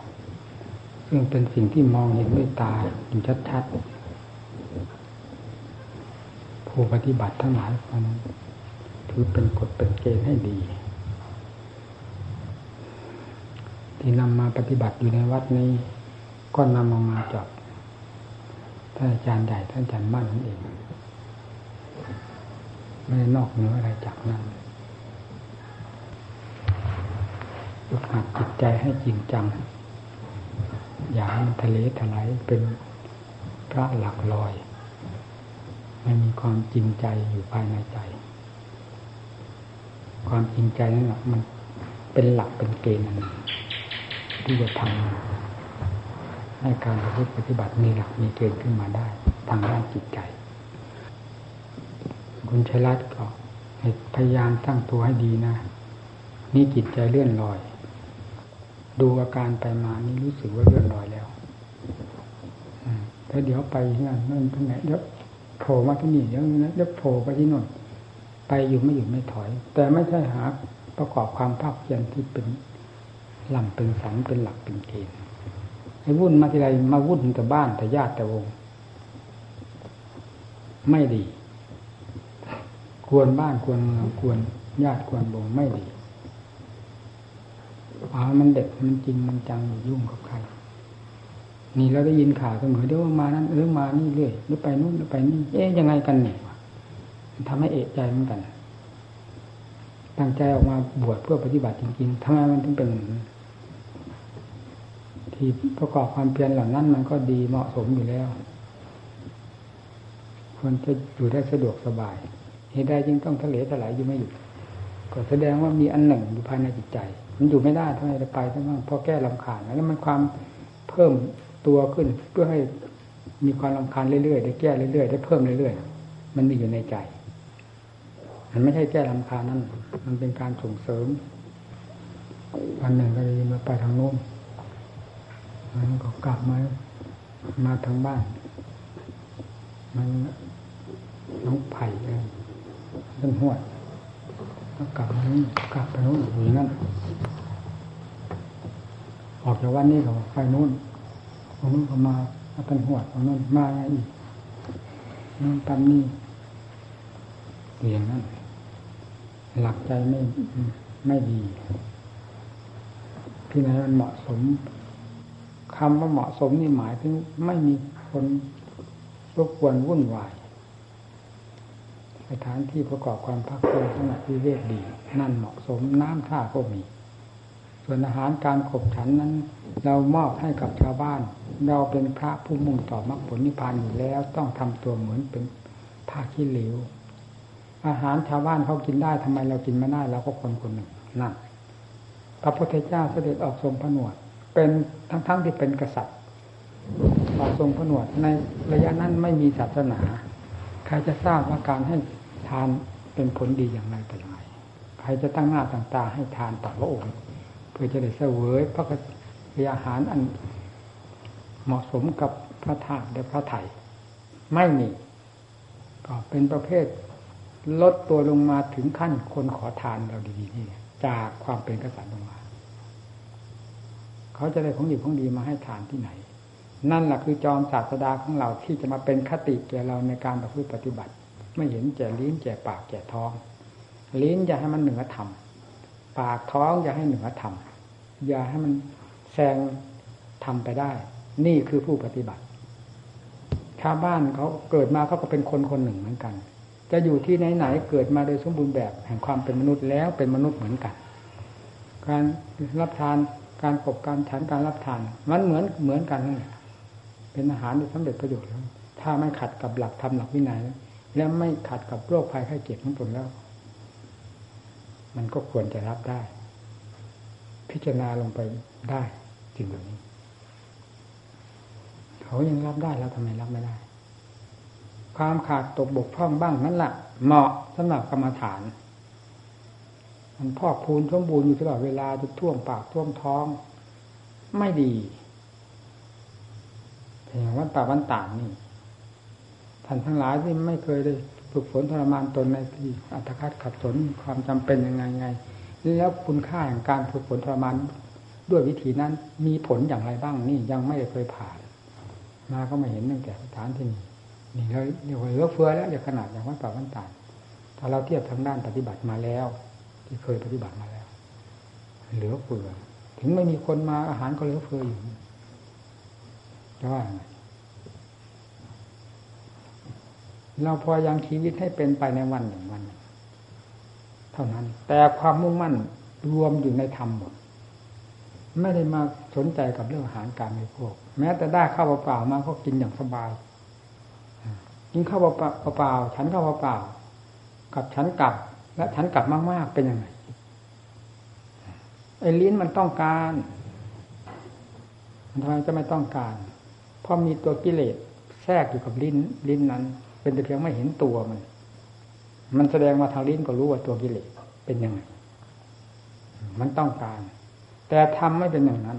ซึ่งเป็นสิ่งที่มองเห็นด้วยตาเห็นชัดๆผู้ปฏิบัติทั้งหลายมันถือเป็นกฎเป็นเกณฑ์ให้ดี ที่นำมาปฏิบัติอยู่ในวัดนี้ ก็นำออกมาจาก ท่านอาจารย์ใหญ่ท่านอาจารย์มั่นนั่นเองไม่ได้นอกเหนืออะไรจากนั้นฝึกหัดจิตใจให้จริงจัง อย่าให้มันทะเลถลายเป็นพระหลักลอยไม่มีความจริงใจอยู่ภายในใจ ความจริงใจนั่นแหละมันเป็นหลักเป็นเกณฑ์ที่จะทำ ให้การปฏิบัติมีหลักมีเกณฑ์ขึ้นมาได้ ทางด้านจิตใจ คุณชัยรัตน์ก็พยายามตั้งตัวให้ดีนะ นี่จิตใจเลื่อนลอย ดูอาการไปมานี่รู้สึกว่าเลื่อนลอยแล้วแล้วเดี๋ยวไปนั่นนั่นที่ไหนเดี๋ยวโผล่มาที่นี่เดี๋ยวนั้นเดี๋ยวโผล่ไปที่น่นไปอยู่ไม่หยุดไม่ถอย แต่ไม่ใช่หาประกอบความภาคเพียรที่เป็นลำเป็นสันเป็นหลักเป็นเกณฑ์ วุ่นมาทีไรมาวุ่นแต่บ้านแต่ญาติแต่วง ไม่ดี ควรบ้านควรเมืองควรญาติควรวงไม่ดีเอามันเด็ดมันจริงมันจังยุ่งกับใครนี่เราได้ยินข่าวเสมอเดี๋ยวมานั้นเออมานี่เรื่อยหรือไปนู่นหรือไปนี่ เอ๊ยยังไงกันเนี่ยทำให้เอะใจเหมือนกันตั้งใจออกมาบวชเพื่อปฏิบัติจริงๆทำไมมันถึงเป็น ที่ประกอบความเพียรเหล่านั้น มันก็ดีเหมาะสมอยู่แล้วควรจะอยู่ได้สะดวกสบายเหตุใดจึงต้องทะเลถลายอยู่ไม่หยุดก็แสดงว่ามีอันหนึ่งอยู่ภายในจิตใจ มันอยู่ไม่ได้ทำไมจะไปทั้งนั้นพอแก้ลำคาญแล้วมันความเพิ่มตัวขึ้นเพื่อให้มีความลำคาญเรื่อยๆได้แก้เรื่อยๆได้เพิ่มเรื่อยๆมันมีอยู่ในใจ มันไม่ใช่แก้ลำคาญนั่นมันเป็นการส่งเสริมวันหนึ่งก็เลยมาไปทางโน้น มันก็กลับมามาทางบ้าน มันน้องไผ่เองเป็นหัวแล้วกลับมานี่กลับไปนู้นอย่างนั้นออกจากวันนี้ก็ไปนู้นตรงนู้นก็มาเป็นหัวตรงนู้นมาอีกนู่นตามนี่อย่างนั้น หลักใจไม่ไม่ดีที่ไหนมันเหมาะสม คำว่าเหมาะสมนี่หมายถึงไม่มีคนรบกวนวุ่นวายสถานที่ประกอบความพักผ่อนสงัดวิเวกดี นั่นเหมาะสมน้ำท่าก็มี ส่วนอาหารการขบฉันนั้น เรามอบให้กับชาวบ้าน เราเป็นพระผู้มุ่งต่อมรรคผลนิพพานอยู่แล้วต้องทำตัวเหมือนเป็นผ้าขี้เหลวอาหารชาวบ้านเขากินได้ทำไมเรากินไม่ได้เราก็คนคนหนึ่งนั่นพระพุทธเจ้าเสด็จออกทรงผนวด เป็นทั้งๆทที่เป็นกษัตริย์ออกทรงผนวดในระยะนั้นไม่มีศาสนา ใครจะทราบว่าการให้ทานเป็นผลดีอย่างไรแต่อย่างไรใครจะตั้งหน้าตั้งตาให้ทานต่อพระองค์เพื่อจะได้เสวยพระกอาหารอันเหมาะสมกับพระธาตุและพระไถ่ไม่มีก็เป็นประเภทลดตัวลงมาถึงขั้นคนขอทานเราดีๆนี่จากความเป็นกษัตริย์ลงมา เขาจะได้ของดีของดีมาให้ทานที่ไหน นั่นแหละคือจอมศาสดาของเราที่จะมาเป็นคติแก่เราในการประพฤติปฏิบัติ ไม่เห็นแก่ลิ้นแก่ปากแก่ท้อง ลิ้นอย่าให้มันเหนือธรรมปากท้องอย่าให้เหนือธรรมอย่าให้มันแซงทำไปได้ นี่คือผู้ปฏิบัติ ชาวบ้านเขาเกิดมาเขาก็เป็นคนคนหนึ่งเหมือนกัน จะอยู่ที่ไหนๆเกิดมาโดยสมบูรณ์แบบแห่งความเป็นมนุษย์แล้วเป็นมนุษย์เหมือนกัน การรับทาน การกบการฉันการรับทาน มันเหมือนเหมือนกันนั่นแหละเป็นอาหารที่สำเร็จประโยชน์แล้ว ถ้าไม่ขัดกับหลักธรรมหลักวินัยแล้วไม่ขัดกับโรคภัยไข้เจ็บของตนแล้ว มันก็ควรจะรับได้ พิจารณาลงไปได้จริงแบบนี้ เขายังรับได้แล้วทำไมรับไม่ได้ ความขาดตกบกพร่องบ้างนั่นแหละเหมาะสำหรับกรรมฐาน มันพอกพูนสมบูรณ์อยู่ตลอดเวลาจะท่วมปากท่วมท้อง ไม่ดีอย่างวันป่าวันต่างนี่ท่านทั้งหลายที่ไม่เคยได้ฝึกฝนทรมานตนในที่อัตคัดขัดสนความจำเป็นยังไงไงแล้วคุณค่าแห่งการฝึกฝนทรมานด้วยวิธีนั้นมีผลอย่างไรบ้างนี่ยังไม่เคยผ่าน มาก็ไม่เห็นตั้งแต่สถานที่นี่นี่เราเรียกว่าเหลือเฟือแล้วอย่างขนาดอย่างวัดป่าวันต่างถ้าเราเทียบทางด้านปฏิบัติมาแล้ว ที่เคยปฏิบัติมาแล้ว เหลือเฟือ ถึงไม่มีคนมาอาหารก็เหลือเฟืออยู่จะว่าไงเราพอยังชีวิตให้เป็นไปในวันหนึ่งวัน เท่านั้น แต่ความมุ่งมั่นรวมอยู่ในธรรมหมด ไม่ได้มาสนใจกับเรื่องอาหารการในพวกแม้แต่ได้ข้าวเปล่ามาก็กินอย่างสบายกินข้าวเปล่าฉันข้าวเปล่ากับฉันกลับ และฉันกลับมาก ๆ เป็นยังไงไอ้ลิ้นมันต้องการทำไมจะไม่ต้องการ เพราะมีตัวกิเลสแทรกอยู่กับลิ้น ลิ้นนั้น เป็นแต่เพียงไม่เห็นตัวมัน มันแสดงมาทางลิ้นก็รู้ว่าตัวกิเลสเป็นยังไง มันต้องการ แต่ทำไม่เป็นอย่างนั้น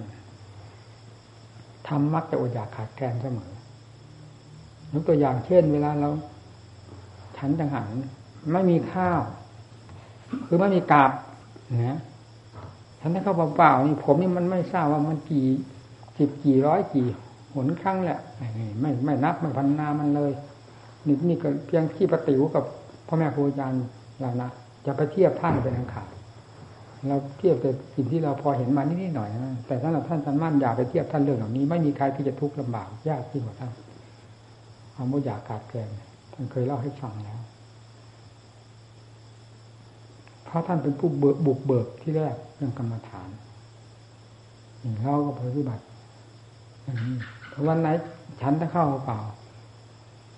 ทำมักจะอดอยากขาดแคลนเสมอยกตัวอย่างเช่น เวลาเราฉันจังหันไม่มีข้าว คือไม่มีกาบนะฉันถ้าเข้าเปล่าๆนี่ผมนี่มันไม่ทราบว่ามันกี่สิบกี่ร้อยกี่หนครั้งแหละไม่ไม่นับไม่พันนามันเลยนี่นี่ก็เพียงที่ปฏิวกับพ่อแม่ครูอาจารย์เรานะจะไปเทียบท่านเป็นอังขาดเราเทียบแต่สิ่งที่เราพอเห็นมานิดหน่อยนะแต่ถ้าเราท่านท่านมั่นอย่าไปเทียบท่านเรื่องเหล่านี้ไม่มีใครที่จะทุกข์ลำบากยากที่กว่าท่านความมุ่อยากขาดแคลนท่านเคยเล่าให้ฟังแล้ว เพราะท่านเป็นผู้เบิกบุกเบิกที่แรกเรื่องกรรมฐานเราก็ปฏิบัติวันไหนฉันถ้าเข้าเปล่า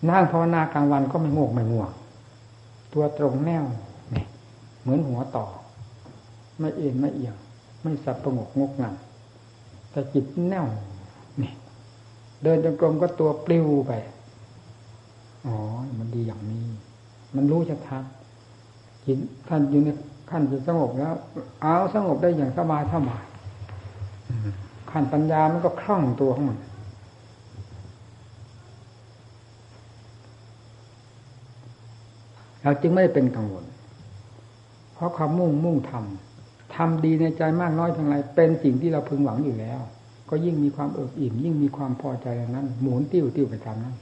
นั่งภาวนากลางวันก็ไม่งกไม่ง่วง ตัวตรงแนวนี่เหมือนหัวต่อ ไม่เอ็นไม่เอียง ไม่สับประงกงกงันแต่จิตแน่วนี่เดินจงกรมก็ตัวปลิวไป อ๋อ มันดีอย่างนี้ มันรู้ชัดทัด จิตท่านอยู่ในขั้นจิตสงบแล้ว เอาสงบได้อย่างสบายสบายขั้นปัญญามันก็คล่องตัวของมันเราจึงไม่เป็นกังวล เพราะความมุ่งมุ่งทำทำดีในใจมากน้อยเพียงไรเป็นสิ่งที่เราพึงหวังอยู่แล้ว ก็ยิ่งมีความเอิบอิ่ม ยิ่งมีความพอใจอย่างนั้น หมุนติ้วติ้วไปตามนั้น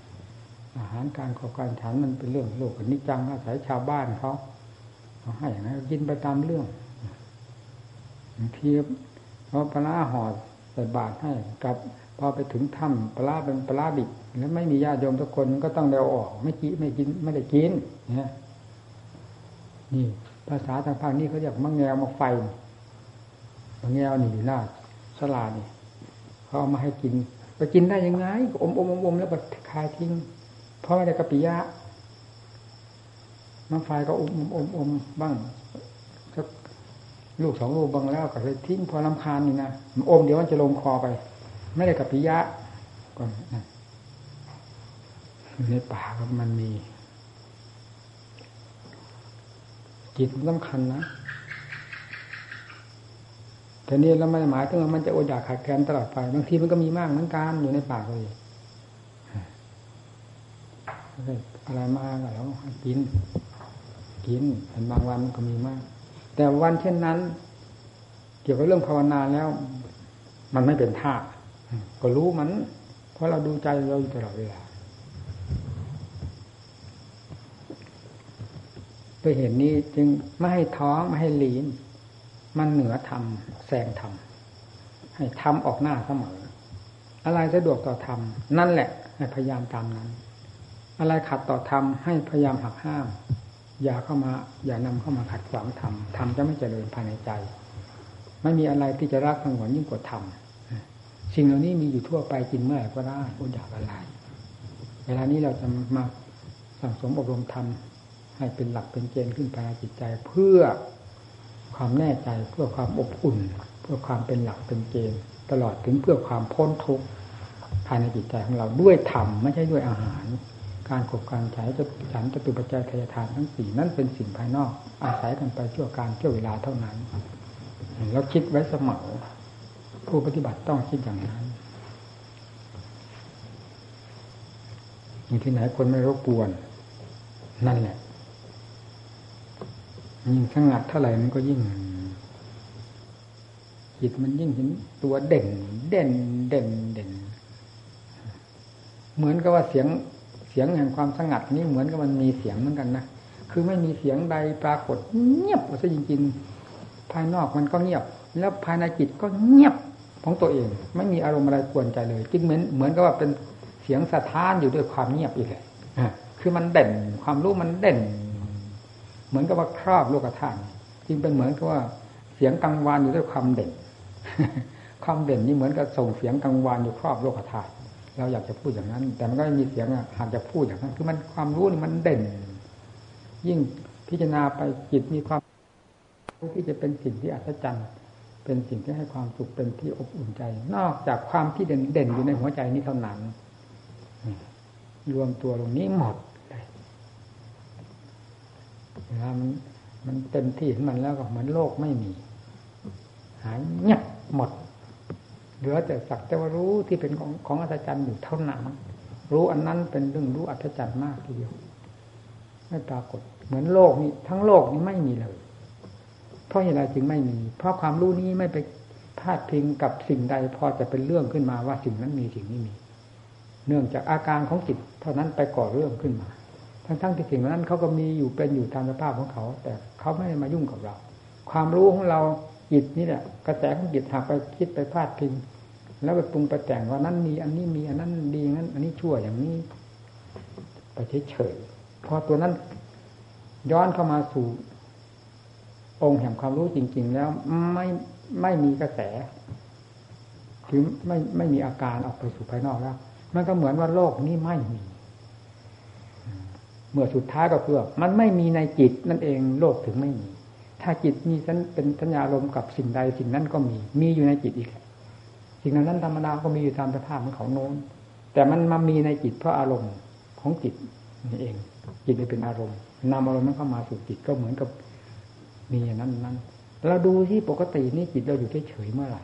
อาหารการขอการฉันมันเป็นเรื่องโลกนิจังอาศัยชาวบ้านเขา เขาให้นั้นกินไปตามเรื่องบางทีพอปลาห่อใส่บาตรให้กับพอไปถึงถ้ำปลาเป็นปลาดิบแล้วไม่มีญาติโยมทุกคนก็ต้องเดาออก ไม่กินไม่กินไม่ได้กินนี่นี่ ภาษาทางภาคนี้เขาเรียกมะแงวมะไฟมะแงวหนีหน้าสลานี่เขาเอามาให้กินไปกินได้ยังไงอมอมอมอมแล้วก็คายทิ้งเพราะไม่ได้กะปิยะ มะไฟก็อมอมอมอมบ้างสักลูกสองลูกบางแล้วก็เลยทิ้งพอลำคาญนี่นะอมเดี๋ยวมันจะลงคอไป ไม่ได้กะปิยะก่อนในป่าก็มันมี จิตสำคัญนะแต่นี่เราไม่หมายถึงว่ามันจะอดอยากขาดแคลนตลอดไปบางทีมันก็มีมากเหมือนกันอยู่ในป่าเลยอะไรมากแล้วกิน กินบางวันมันก็มีมาก แต่วันเช่นนั้น เกี่ยวกับเรื่องภาวนาแล้ว มันไม่เป็นท่าก็รู้มัน เพราะเราดูใจเราอยู่ตลอดเวลาด้วยเหตุนี้จึงไม่ให้ท้องไม่ให้ลีน มันเหนือธรรมแซงธรรมให้ทำออกหน้าเสมอ อะไรสะดวกต่อธรรมนั่นแหละ ให้พยายามตามนั้น อะไรขัดต่อธรรมให้พยายามหักห้าม อย่าเข้ามา อย่านำเข้ามาขัดขวางธรรมธรรมจะไม่เจริญภายในใจ ไม่มีอะไรที่จะรักสงวนยิ่งกว่าธรรมสิ่งเหล่านี้มีอยู่ทั่วไปกินเมื่อไหร่ก็ได้อดอยากอะไร เวลานี้เราจะมาสั่งสมอบรมธรรมให้เป็นหลักเป็นเกณฑ์ขึ้นภายในจิตใจ เพื่อความแน่ใจเพื่อความอบอุ่น เพื่อความเป็นหลักเป็นเกณฑ์ตลอดถึงเพื่อความพ้นทุกข์ภายในจิตใจของเราด้วยธรรมไม่ใช่ด้วยอาหาร การขบการใช้จะฉันจะตุปัจจัยทายทานทั้งสี่นั่นเป็นสิ่งภายนอก อาศัยกันไปชั่วการชั่วเวลาเท่านั้น แล้วคิดไว้เสมอผู้ปฏิบัติต้องคิดอย่างนั้นอยู่ที่ไหนคนไม่รบกวน นั่นแหละยิ่งสงัดเท่าไหร่มันก็ยิ่งจิตมันยิ่งเห็นตัวเด่น เด่นเด่นเด่น เหมือนกับว่าเสียง เสียงแห่งความสงัดนี้เหมือนกับมันมีเสียงเหมือนกันนะคือไม่มีเสียงใดปรากฏเงียบซะจริงๆ ภายนอกมันก็เงียบ แล้วภายในจิตก็เงียบของตัวเอง ไม่มีอารมณ์อะไรกวนใจเลยจึงเหมือนเหมือนกับว่าเป็นเสียงสะท้านอยู่ด้วยความเงียบอีกเลยคือมันเด่นความรู้มันเด่น เหมือนกับว่าครอบโลกธาตุจึงเป็นเหมือนกับว่าเสียงกังวานอยู่ด้วยความเด่น ความเด่นนี่เหมือนกับส่งเสียงกังวานอยู่ครอบโลกธาตุ เราอยากจะพูดอย่างนั้น แต่มันก็ไม่มีเสียงหากจะพูดอย่างนั้น คือมันความรู้นี่มันเด่น ยิ่งพิจารณาไปจิตมีความที่จะเป็นสิ่งที่อัศจรรย์เป็นสิ่งที่ให้ความสุขเป็นที่อบอุ่นใจ นอกจากความที่เด่นเด่นอยู่ในหัวใจนี้เท่านั้นรวมตัวตรงนี้หมดเวลามันมันเต็มที่ของมันแล้วก็เหมือนโลกไม่มี หายเงียบหมด เหลือแต่สักแต่ว่ารู้ที่เป็นของของอัศจรรย์อยู่เท่านั้นรู้อันนั้นเป็นเรื่องรู้อัศจรรย์มากทีเดียวไม่ปรากฏ เหมือนโลกนี้ทั้งโลกนี้ไม่มีเลย เพราะอะไรจึงไม่มี เพราะความรู้นี้ไม่ไปพาดพิงกับสิ่งใดพอจะเป็นเรื่องขึ้นมาว่าสิ่งนั้นมีสิ่งนี้มี เนื่องจากอาการของจิตเท่านั้นไปก่อเรื่องขึ้นมา ทั้งๆที่สิ่งนั้นเขาก็มีอยู่เป็นอยู่ตามสภาพของเขา แต่เขาไม่ได้มายุ่งกับเรา ความรู้ของเรา จิตนี่แหละกระแสของจิตหากไปคิดไปพลาดพิงแล้วไปปรุงไปแต่งว่านั้นมีอันนี้มีอันนั้นดีงั้น อันนี้ชั่วอย่างนี้ ไปเฉยๆพอตัวนั้น ย้อนเข้ามาสู่ องค์แห่งความรู้จริง ๆ แล้วไม่ไม่มีกระแสคือไม่ไม่มีอาการออกไปสู่ภายนอกแล้ว มันก็เหมือนว่าโลกนี้ไม่มี เมื่อสุดท้ายก็คือมันไม่มีในจิตนั่นเองโลกถึงไม่มี ถ้าจิตมีเป็นสัญญาลมกับสิ่งใดสิ่งนั้นก็มี มีอยู่ในจิตอีก สิ่งนั้นธรรมดาก็มีอยู่ตามสภาพของเขาโน้น แต่มันมามีในจิตเพราะอารมณ์ของจิตนี่เอง จิตเป็นอารมณ์นำอารมณ์นั้นเข้ามาสู่จิตก็เหมือนกับมีอย่างนั้นนั้นเราดูที่ปกตินี่จิตเราอยู่เฉยเมื่อไหร่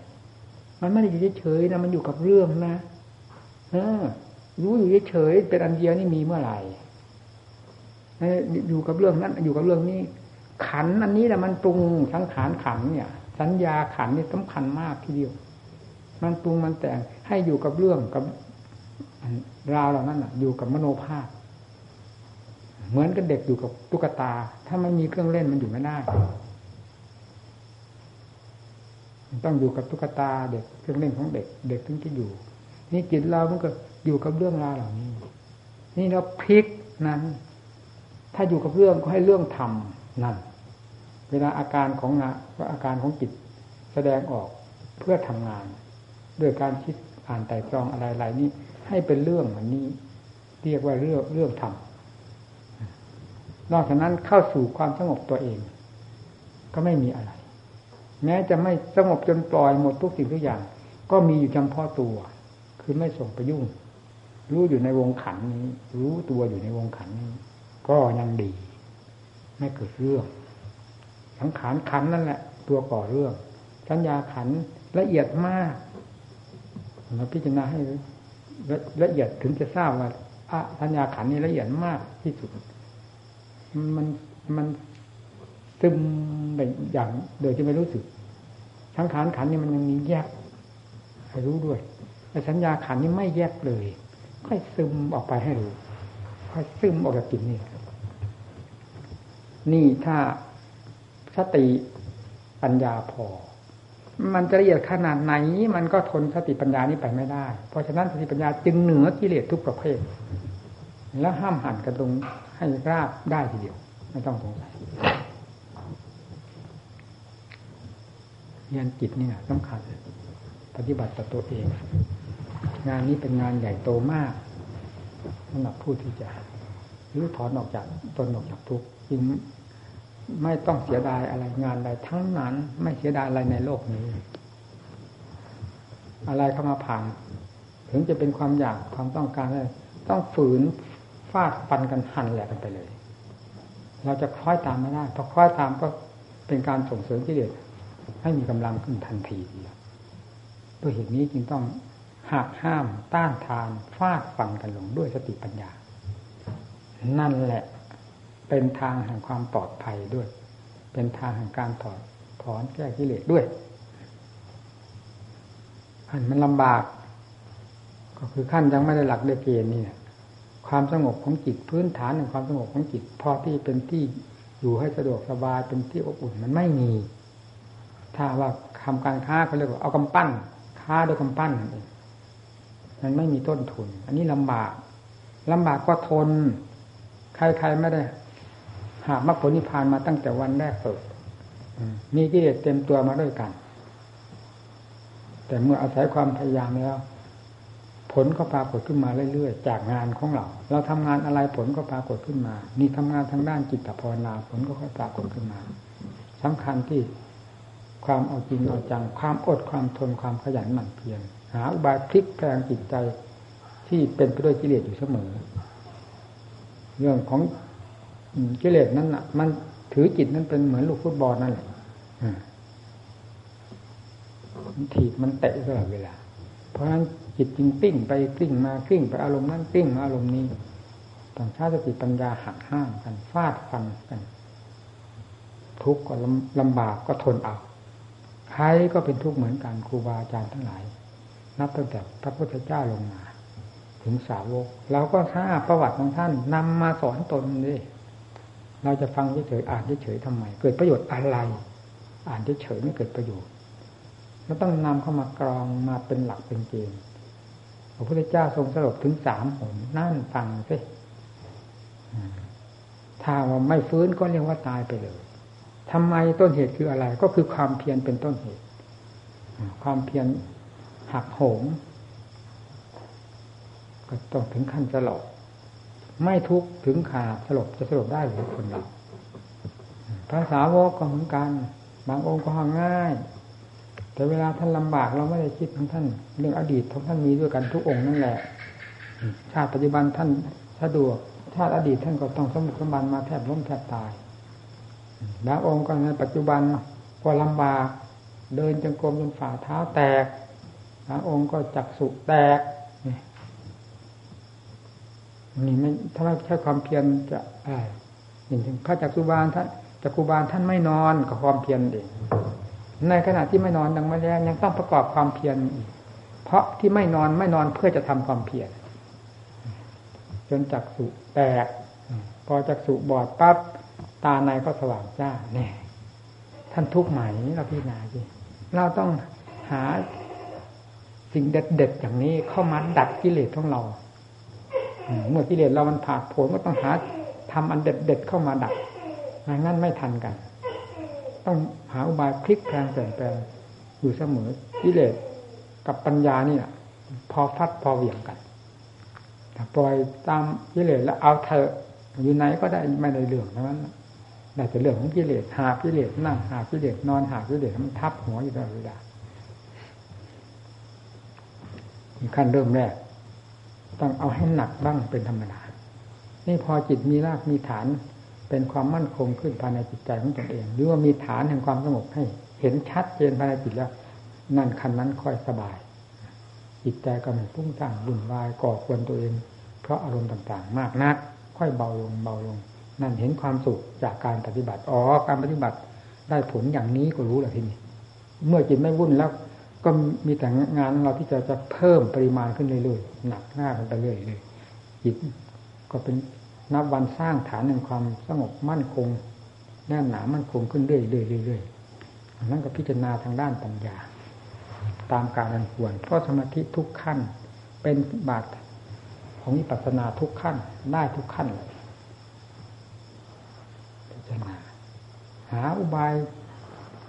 มันไม่ได้อยู่เฉยนะมันอยู่กับเรื่องนะเออรู้อยู่เฉยเป็นอันเดียวนี่มีเมื่อไหร่อยู่กับเรื่องนั้นอยู่กับเรื่องนี้ ขันอันนี้แหละมันปรุงสังขารขันเนี่ย สัญญาขันนี่สำคัญมากทีเดียว มันปรุงมันแต่งให้อยู่กับเรื่องกับราวเหล่านั้นอะ อยู่กับมโนภาพ เหมือนกับเด็กอยู่กับตุ๊กตา ถ้าไม่มีเครื่องเล่นมันอยู่ไม่ได้ต้องอยู่กับตุ๊กตาเด็กเครื่องเล่นของเด็ก เด็กถึงจะอยู่ นี่จิตเรามันก็อยู่กับเรื่องราวเหล่านี้ นี่เราพลิกนั้น ถ้าอยู่กับเรื่องก็ให้เรื่องทำ นั่น เวลาอาการของงานอาการของจิตแสดงออกเพื่อทำงาน ด้วยการคิดอ่านไต่ตรองอะไรๆนี้ให้เป็นเรื่องเหมือนนี้ เรียกว่าเรื่องเรื่องธรรมนอกจากนั้นเข้าสู่ความสงบตัวเอง ก็ไม่มีอะไร แม้จะไม่สงบจนปล่อยหมดทุกสิ่งทุกอย่าง ก็มีอยู่จำเพาะตัว คือไม่ส่งไปยุ่ง รู้อยู่ในวงขันนี้ รู้ตัวอยู่ในวงขันนี้ ก็ยังดี ไม่เกิดเรื่องสังขารขันนั่นแหละ ตัวก่อเรื่อง สัญญาขันละเอียดมากเราพิจารณาให้ละเอียดถึงจะทราบว่าอะสัญญาขันนี้ละเอียดมากที่สุด มันมันซึมไปอย่างโดยที่ไม่รู้สึกสังขารขันนี้มันยังมีแยกให้รู้ด้วยแต่สัญญาขันนี้ไม่แยกเลย ค่อยซึมออกไปให้รู้ค่อยซึมออกจากจิตนี่ นี่ถ้าสติปัญญาพอ มันจะละเอียดขนาดไหน มันก็ทนสติปัญญานี้ไปไม่ได้ เพราะฉะนั้นสติปัญญาจึงเหนือกิเลสทุกประเภท แล้วห้ามหันกันตรงให้ราบได้ทีเดียว ไม่ต้องสงสัยเรียนจิตนี่สำคัญปฏิบัติต่อตัวเอง งานนี้เป็นงานใหญ่โตมากสำหรับผู้ที่จะรื้อถอนออกจากตนออกจากทุกข์จึง ไม่ต้องเสียดายอะไรงานใดทั้งนั้น ไม่เสียดายอะไรในโลกนี้ อะไรเข้ามาผ่าน ถึงจะเป็นความอยากความต้องการอะไรต้องฝืนฟาดฟันกันหันแหลกกันไปเลย เราจะคล้อยตามไม่ได้พอคล้อยตามก็เป็นการส่งเสริมกิเลสให้มีกำลังขึ้นทันทีด้วยเหตุนี้จึงต้องหักห้ามต้านทานฟาดฟันกันลงด้วยสติปัญญา นั่นแหละ เป็นทางแห่งความปลอดภัยด้วย เป็นทางแห่งการถอนถอนแก้กิเลสด้วยอันมันลำบาก ก็คือขั้นยังไม่ได้หลักได้เกณฑ์นี่ความสงบของจิตพื้นฐานของความสงบของจิตพอที่เป็นที่อยู่ให้สะดวกสบายเป็นที่อบอุ่นมันไม่มี ถ้าว่าทำการค้าเขาเรียกว่าเอากำปั้น ค้าด้วยกำปั้นนั่นเองมันไม่มีต้นทุน อันนี้ลำบากลำบากก็ทน ใครๆไม่ได้ หากมรรคผลนิพพานมาตั้งแต่วันแรกเกิดมีกิเลสเต็มตัวมาด้วยกัน แต่เมื่ออาศัยความพยายามแล้ว ผลก็ปรากฏขึ้นมาเรื่อยๆจากงานของเรา เราทำงานอะไรผลก็ปรากฏขึ้นมา นี่ทำงานทางด้านจิตภาวนาผลก็ค่อยปรากฏขึ้นมาสำคัญที่ความเอาจริงเอาจังความอดความทนความขยันหมั่นเพียรหาอุบายพลิกแปลงจิตใจที่เป็นไปด้วยกิเลสอยู่เสมอ เรื่องของ กิเลสนั้นอะ มันถือจิตนั้นเป็นเหมือนลูกฟุตบอลนั่นแหละมันถีบมันเตะตลอดเวลา เพราะฉะนั้นจิตจึงปิ้งไปกลิ้งมากลิ้งไปอารมณ์นั้นกลิ้งมาอารมณ์นี้ต้องใช้สติปัญญาหักห้ามกันฟาดฟันกัน ทุกข์ก็ลำบากก็ทนเอาใครก็เป็นทุกข์เหมือนกันครูบาอาจารย์ทั้งหลาย นับตั้งแต่พระพุทธเจ้าลงมา ถึงสาวกเราก็ทราบประวัติของท่านนำมาสอนตนเลย เราจะฟังเฉยๆอ่านเฉยๆทำไม เกิดประโยชน์อะไร อ่านเฉยๆไม่เกิดประโยชน์เราต้องนำเข้ามากรองมาเป็นหลักเป็นเกณฑ์พระพุทธเจ้าทรงสรุปถึงสามหนนั่นฟังสิถ้าว่าไม่ฟื้นก็เรียกว่าตายไปเลยทำไมต้นเหตุคืออะไร ก็คือความเพียรเป็นต้นเหตุ ความเพียรหักโหมก็ต้องถึงขั้นสลบ ไม่ทุกถึงขาดสลบจะสลบได้หรือคนเราภาษาวกก็เหมือนกัน บางองค์ก็หาง่าย แต่เวลาท่านลำบากเราไม่ได้คิดของท่าน เรื่องอดีตของท่านมีด้วยกันทุกองค์นั่นแหละ ชาติปัจจุบันท่านสะดวก ชาติอดีตท่านก็ต้องสมบุกสมบันมาแทบล้มแทบตายบางองค์ก็ในปัจจุบันก็ลำบากเดินจงกรมจนฝ่าเท้าแตกบางองค์ก็จักสุแตก นี่ไม่ถ้าไม่ใช่ความเพียรจะอ่าอย่างเช่นพระจักสุบาลท่านจักรุบาลท่านไม่นอนกับความเพียรเองในขณะที่ไม่นอนดังมาแล้วยังต้องประกอบความเพียรอีก เพราะที่ไม่นอนไม่นอนเพื่อจะทำความเพียรจนจักสุแตกพอจักสุบอดปั๊บตาในก็สว่างจ้าแน่ท่านทุกข์ไหมเราพิจารณาสิเราต้องหาสิ่งเด็ดๆอย่างนี้เข้ามาดัดกิเลสของเรา เมื่อกิเลสเรามันผ่าผลก็ต้องหาทำอันเด็ดๆเข้ามาดัดไม่งั้นไม่ทันกัน ต้องหาอุบายพลิกแปลงเปลี่ยนแปลงอยู่เสมอกิเลสกับปัญญานี่แหละพอฟัดพอเหวี่ยงกันปล่อยตามกิเลสแล้วเอาเถออยู่ไหนก็ได้ไม่ได้เรื่องเท่านั้นได้แต่เรื่องของกิเลสหากิเลสนั่งหากิเลสนอนหากิเลสมันทับหัวอยู่ตลอดเวลาขั้นเริ่มแรก ต้องเอาให้หนักบ้างเป็นธรรมดา นี่พอจิตมีรากมีฐานเป็นความมั่นคงขึ้นภายในจิตใจของตนเอง หรือว่ามีฐานแห่งความสงบให้ เห็นชัดเจนภายในจิตแล้ว นั่นคันนั้นค่อยสบาย จิตใจก็ไม่พุ่งต่างวุ่นวายก่อควรตัวเอง เพราะอารมณ์ต่างๆ มากนัก ค่อยเบาลงเบาลง นั่นเห็นความสุขจากการปฏิบัติอ๋อการปฏิบัติได้ผลอย่างนี้ก็รู้แหละทีนี้เมื่อจิตไม่วุ่นแล้ว ก็มีแต่งานเราที่จะจะเพิ่มปริมาณขึ้นเรื่อยๆหนักหน้ากันไปเรื่อยเลยจิตก็เป็นนับวันสร้างฐานแห่งความสงบมั่นคงแน่นหนามั่นคงขึ้นเรื่อยๆเรื่อยๆนั่นก็พิจารณาทางด้านปัญญา ตามการอันควรเพราะสมาธิทุกขั้น เป็นบาตรของวิปัสสนาทุกขั้นได้ทุกขั้นเลยพิจารณาหาอุบาย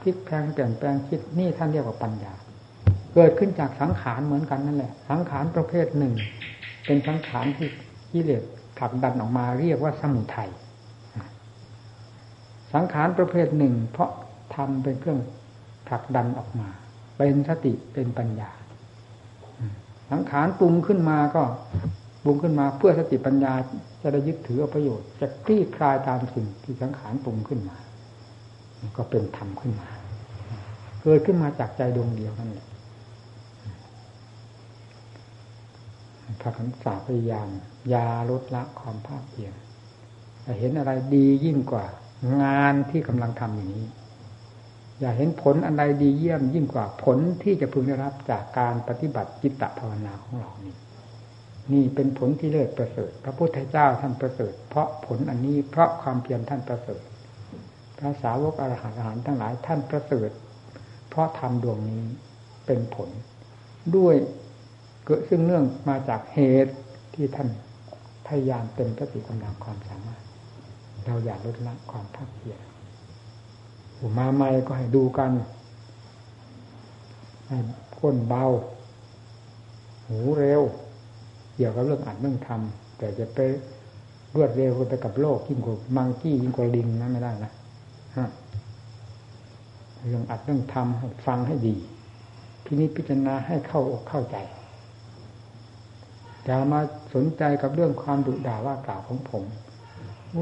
พลิกแปลงเปลี่ยนแปลงคิดนี่ท่านเรียกว่าปัญญา เกิดขึ้นจากสังขารเหมือนกันนั่นแหละ สังขารประเภทหนึ่ง เป็นสังขารที่กิเลสขับดันออกมาเรียกว่าสมุทัยสังขารประเภทหนึ่ง เพราะทำเป็นเครื่องผลักดันออกมา เป็นสติเป็นปัญญา สังขารปรุงขึ้นมาก็ปรุงขึ้นมาเพื่อสติปัญญาจะได้ยึดถือประโยชน์ จะคลี่คลายตามสิ่งที่สังขารปรุงขึ้นมา ก็เป็นธรรมขึ้นมา เกิดขึ้นมาจากใจดวงเดียวนั่นแหละ พากันสาพยายาม ยาลดละความภาคเพียรเห็นอะไรดียิ่งกว่า งานที่กำลังทำอย่างนี้ อย่าเห็นผลอันใดดีเยี่ยมยิ่งกว่าผลที่จะพึงได้รับจากการปฏิบัติจิตตภาวนาของเรานี่นี่เป็นผลที่เลิศประเสริฐ พระพุทธเจ้าท่านประเสริฐ เพราะผลอันนี้เพราะความเพียรท่านประเสริฐ พระสาวกอรหันต์อรหันต์ทั้งหลายท่านประเสริฐ เพราะทำดวงนี้เป็นผล ด้วย เกิดซึ่งเนื่องมาจากเหตุที่ท่านพยายามเต็มสติกำลังความสามารถ เราอยากลดละความภาคเพียรหูมาใหม่ก็ให้ดูกันให้ก้นเบา หูเร็ว เกี่ยวกับเรื่องอัดเรื่องทำแต่จะไปรวดเร็วไปกับโลกยิ่งกว่ามังกี้ยิ่งกว่าลิงนั้นไม่ได้นะฮะเรื่องอัดเรื่องทำให้ฟังให้ดีพินิจพิจารณาให้เข้าอกเข้าใจ อย่ามาสนใจกับเรื่องความดุด่าว่ากล่าวของผม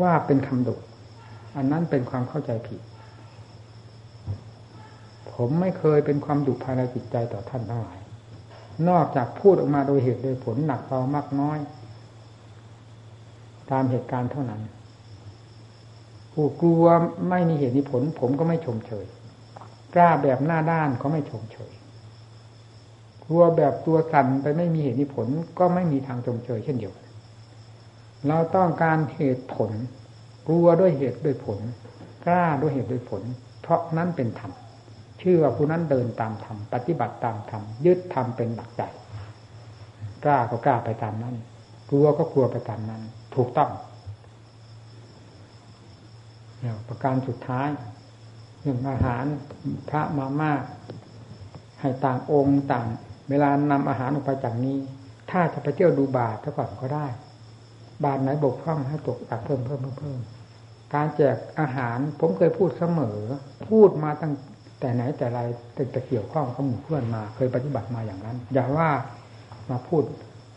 ว่าเป็นคำดุอันนั้นเป็นความเข้าใจผิด ผมไม่เคยเป็นความดุภายในจิตใจต่อท่านทั้งหลาย นอกจากพูดออกมาโดยเหตุโดยผลหนักเบามากน้อย ตามเหตุการณ์เท่านั้นผู้กลัวไม่มีเหตุมีผล ผมก็ไม่ชมเชยกล้าแบบหน้าด้านก็ไม่ชมเชย กลัวแบบตัวสั่นไปไม่มีเหตุมีผล ก็ไม่มีทางจงเจยเช่นเดียวกันเราต้องการเหตุผล กลัวด้วยเหตุด้วยผล กล้าด้วยเหตุด้วยผล เพราะนั้นเป็นธรรมชื่อว่าผู้นั้นเดินตามธรรมปฏิบัติตามธรรมยึดธรรมเป็นหลักใจกล้าก็กล้าไปตามนั้น กลัวก็กลัวไปตามนั้น ถูกต้องเนี่ยประการสุดท้ายเรื่องอาหารพระมาม่าให้ต่างองค์ต่าง เวลานำอาหารออกไปจากนี้ ถ้าจะไปเที่ยวดูบาทถ้าก่อนก็ได้ บาทไหนบกพร่องให้ตกตักเพิ่มเพิ่มเพิ่มเพิ่มการแจกอาหารผมเคยพูดเสมอ พูดมาตั้งแต่ไหนแต่ไรแต่จะเกี่ยวข้องกับหมู่เพื่อนมา เคยปฏิบัติมาอย่างนั้น อย่าว่ามาพูด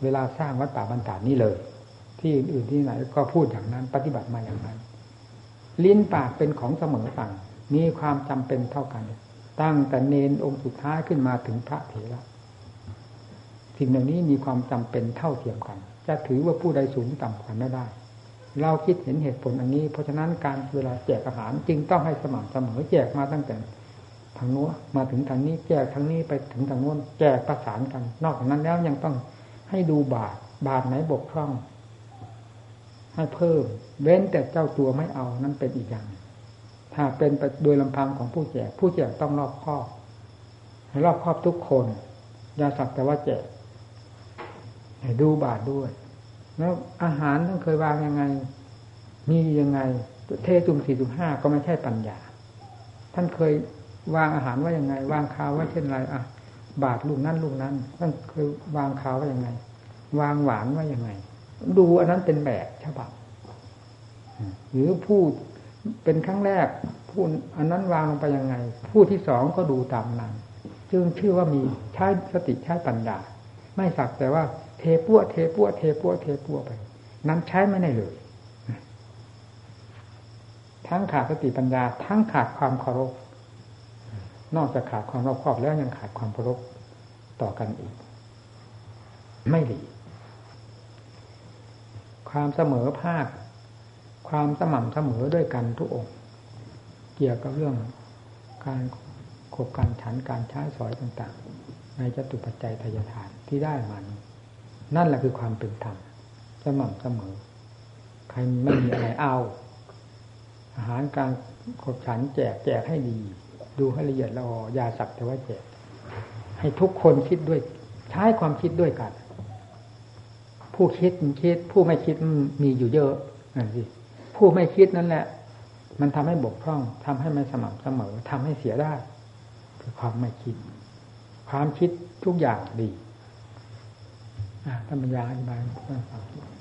เวลาสร้างวัดป่าบรรดานี่เลย ที่อื่นที่ไหนก็พูดอย่างนั้น ปฏิบัติมาอย่างนั้น ลิ้นปากเป็นของเสมอฝั่งมีความจำเป็นเท่ากัน ตั้งแต่เนนองค์สุดท้ายขึ้นมาถึงพระเถระ สิ่งเหล่านี้มีความจำเป็นเท่าเทียมกัน จะถือว่าผู้ใดสูงต่ำกว่าไม่ได้ เราคิดเห็นเหตุผลอันนี้ เพราะฉะนั้นการเวลาแจกอาหารจึงต้องให้สม่ำเสมอแจกมาตั้งแต่ทางโน้นมาถึงทางนี้แจกทางนี้ไปถึงทางโน้นแจกประสานกัน นอกจากนั้นแล้วยังต้องให้ดูบาทบาทไหนบกพร่อง ให้เพิ่ม เว้นแต่เจ้าตัวไม่เอานั่นเป็นอีกอย่าง ถ้าเป็นไปโดยลำพังของผู้แจก ผู้แจกต้องรอบคอบให้รอบคอบทุกคนอย่าสักแต่ว่าแจก ดูบาทด้วย แล้วอาหารท่านเคยวางยังไง มียังไง เทจุ่มสี่จุ่มห้าก็ไม่ใช่ปัญญา ท่านเคยวางอาหารว่ายังไง วางข้าวว่าเช่นไรอะ บาทลูกนั้นลูกนั้น ท่านเคยวางข้าวว่ายังไง วางหวานว่ายังไง ดูอันนั้นเป็นแบบฉบับหรือผู้เป็นครั้งแรกผู้อันนั้นวางลงไปยังไง ผู้ที่สองก็ดูตามนั้น จึงชื่อว่ามีใช้สติใช้ปัญญา ไม่สักแต่ว่า เทปั้วเทปั้วเทปั้วเทปั้วไป นั้นใช้ไม่ได้เลย ทั้งขาดสติปัญญา ทั้งขาดความเคารพนอกจากขาดความรอบคอบแล้วยังขาดความเคารพต่อกันอีก ไม่ดี ความเสมอภาค ความสม่ำเสมอด้วยกันทุกองค์ เกี่ยวกับเรื่องการขบการฉันการใช้สอยต่าง ๆ ในจตุปัจจัยทายทานที่ได้มานี้ นั่นแหละคือความเป็นธรรมสม่ำเสมอ ใครไม่มีอะไรเอา อาหารการขบฉันแจกแจกให้ดี ดูให้ละเอียดละออยาสักแต่ว่าแจก ให้ทุกคนคิดด้วย ใช้ความคิดด้วยกัน ผู้คิดมันคิด ผู้ไม่คิดมีอยู่เยอะนั่นสิผู้ไม่คิดนั่นแหละ มันทำให้บกพร่องทำให้ไม่สม่ำเสมอทำให้เสียได้ คือความไม่คิด ความคิดทุกอย่างดี ท่านปัญญาอธิบายให้ฟัง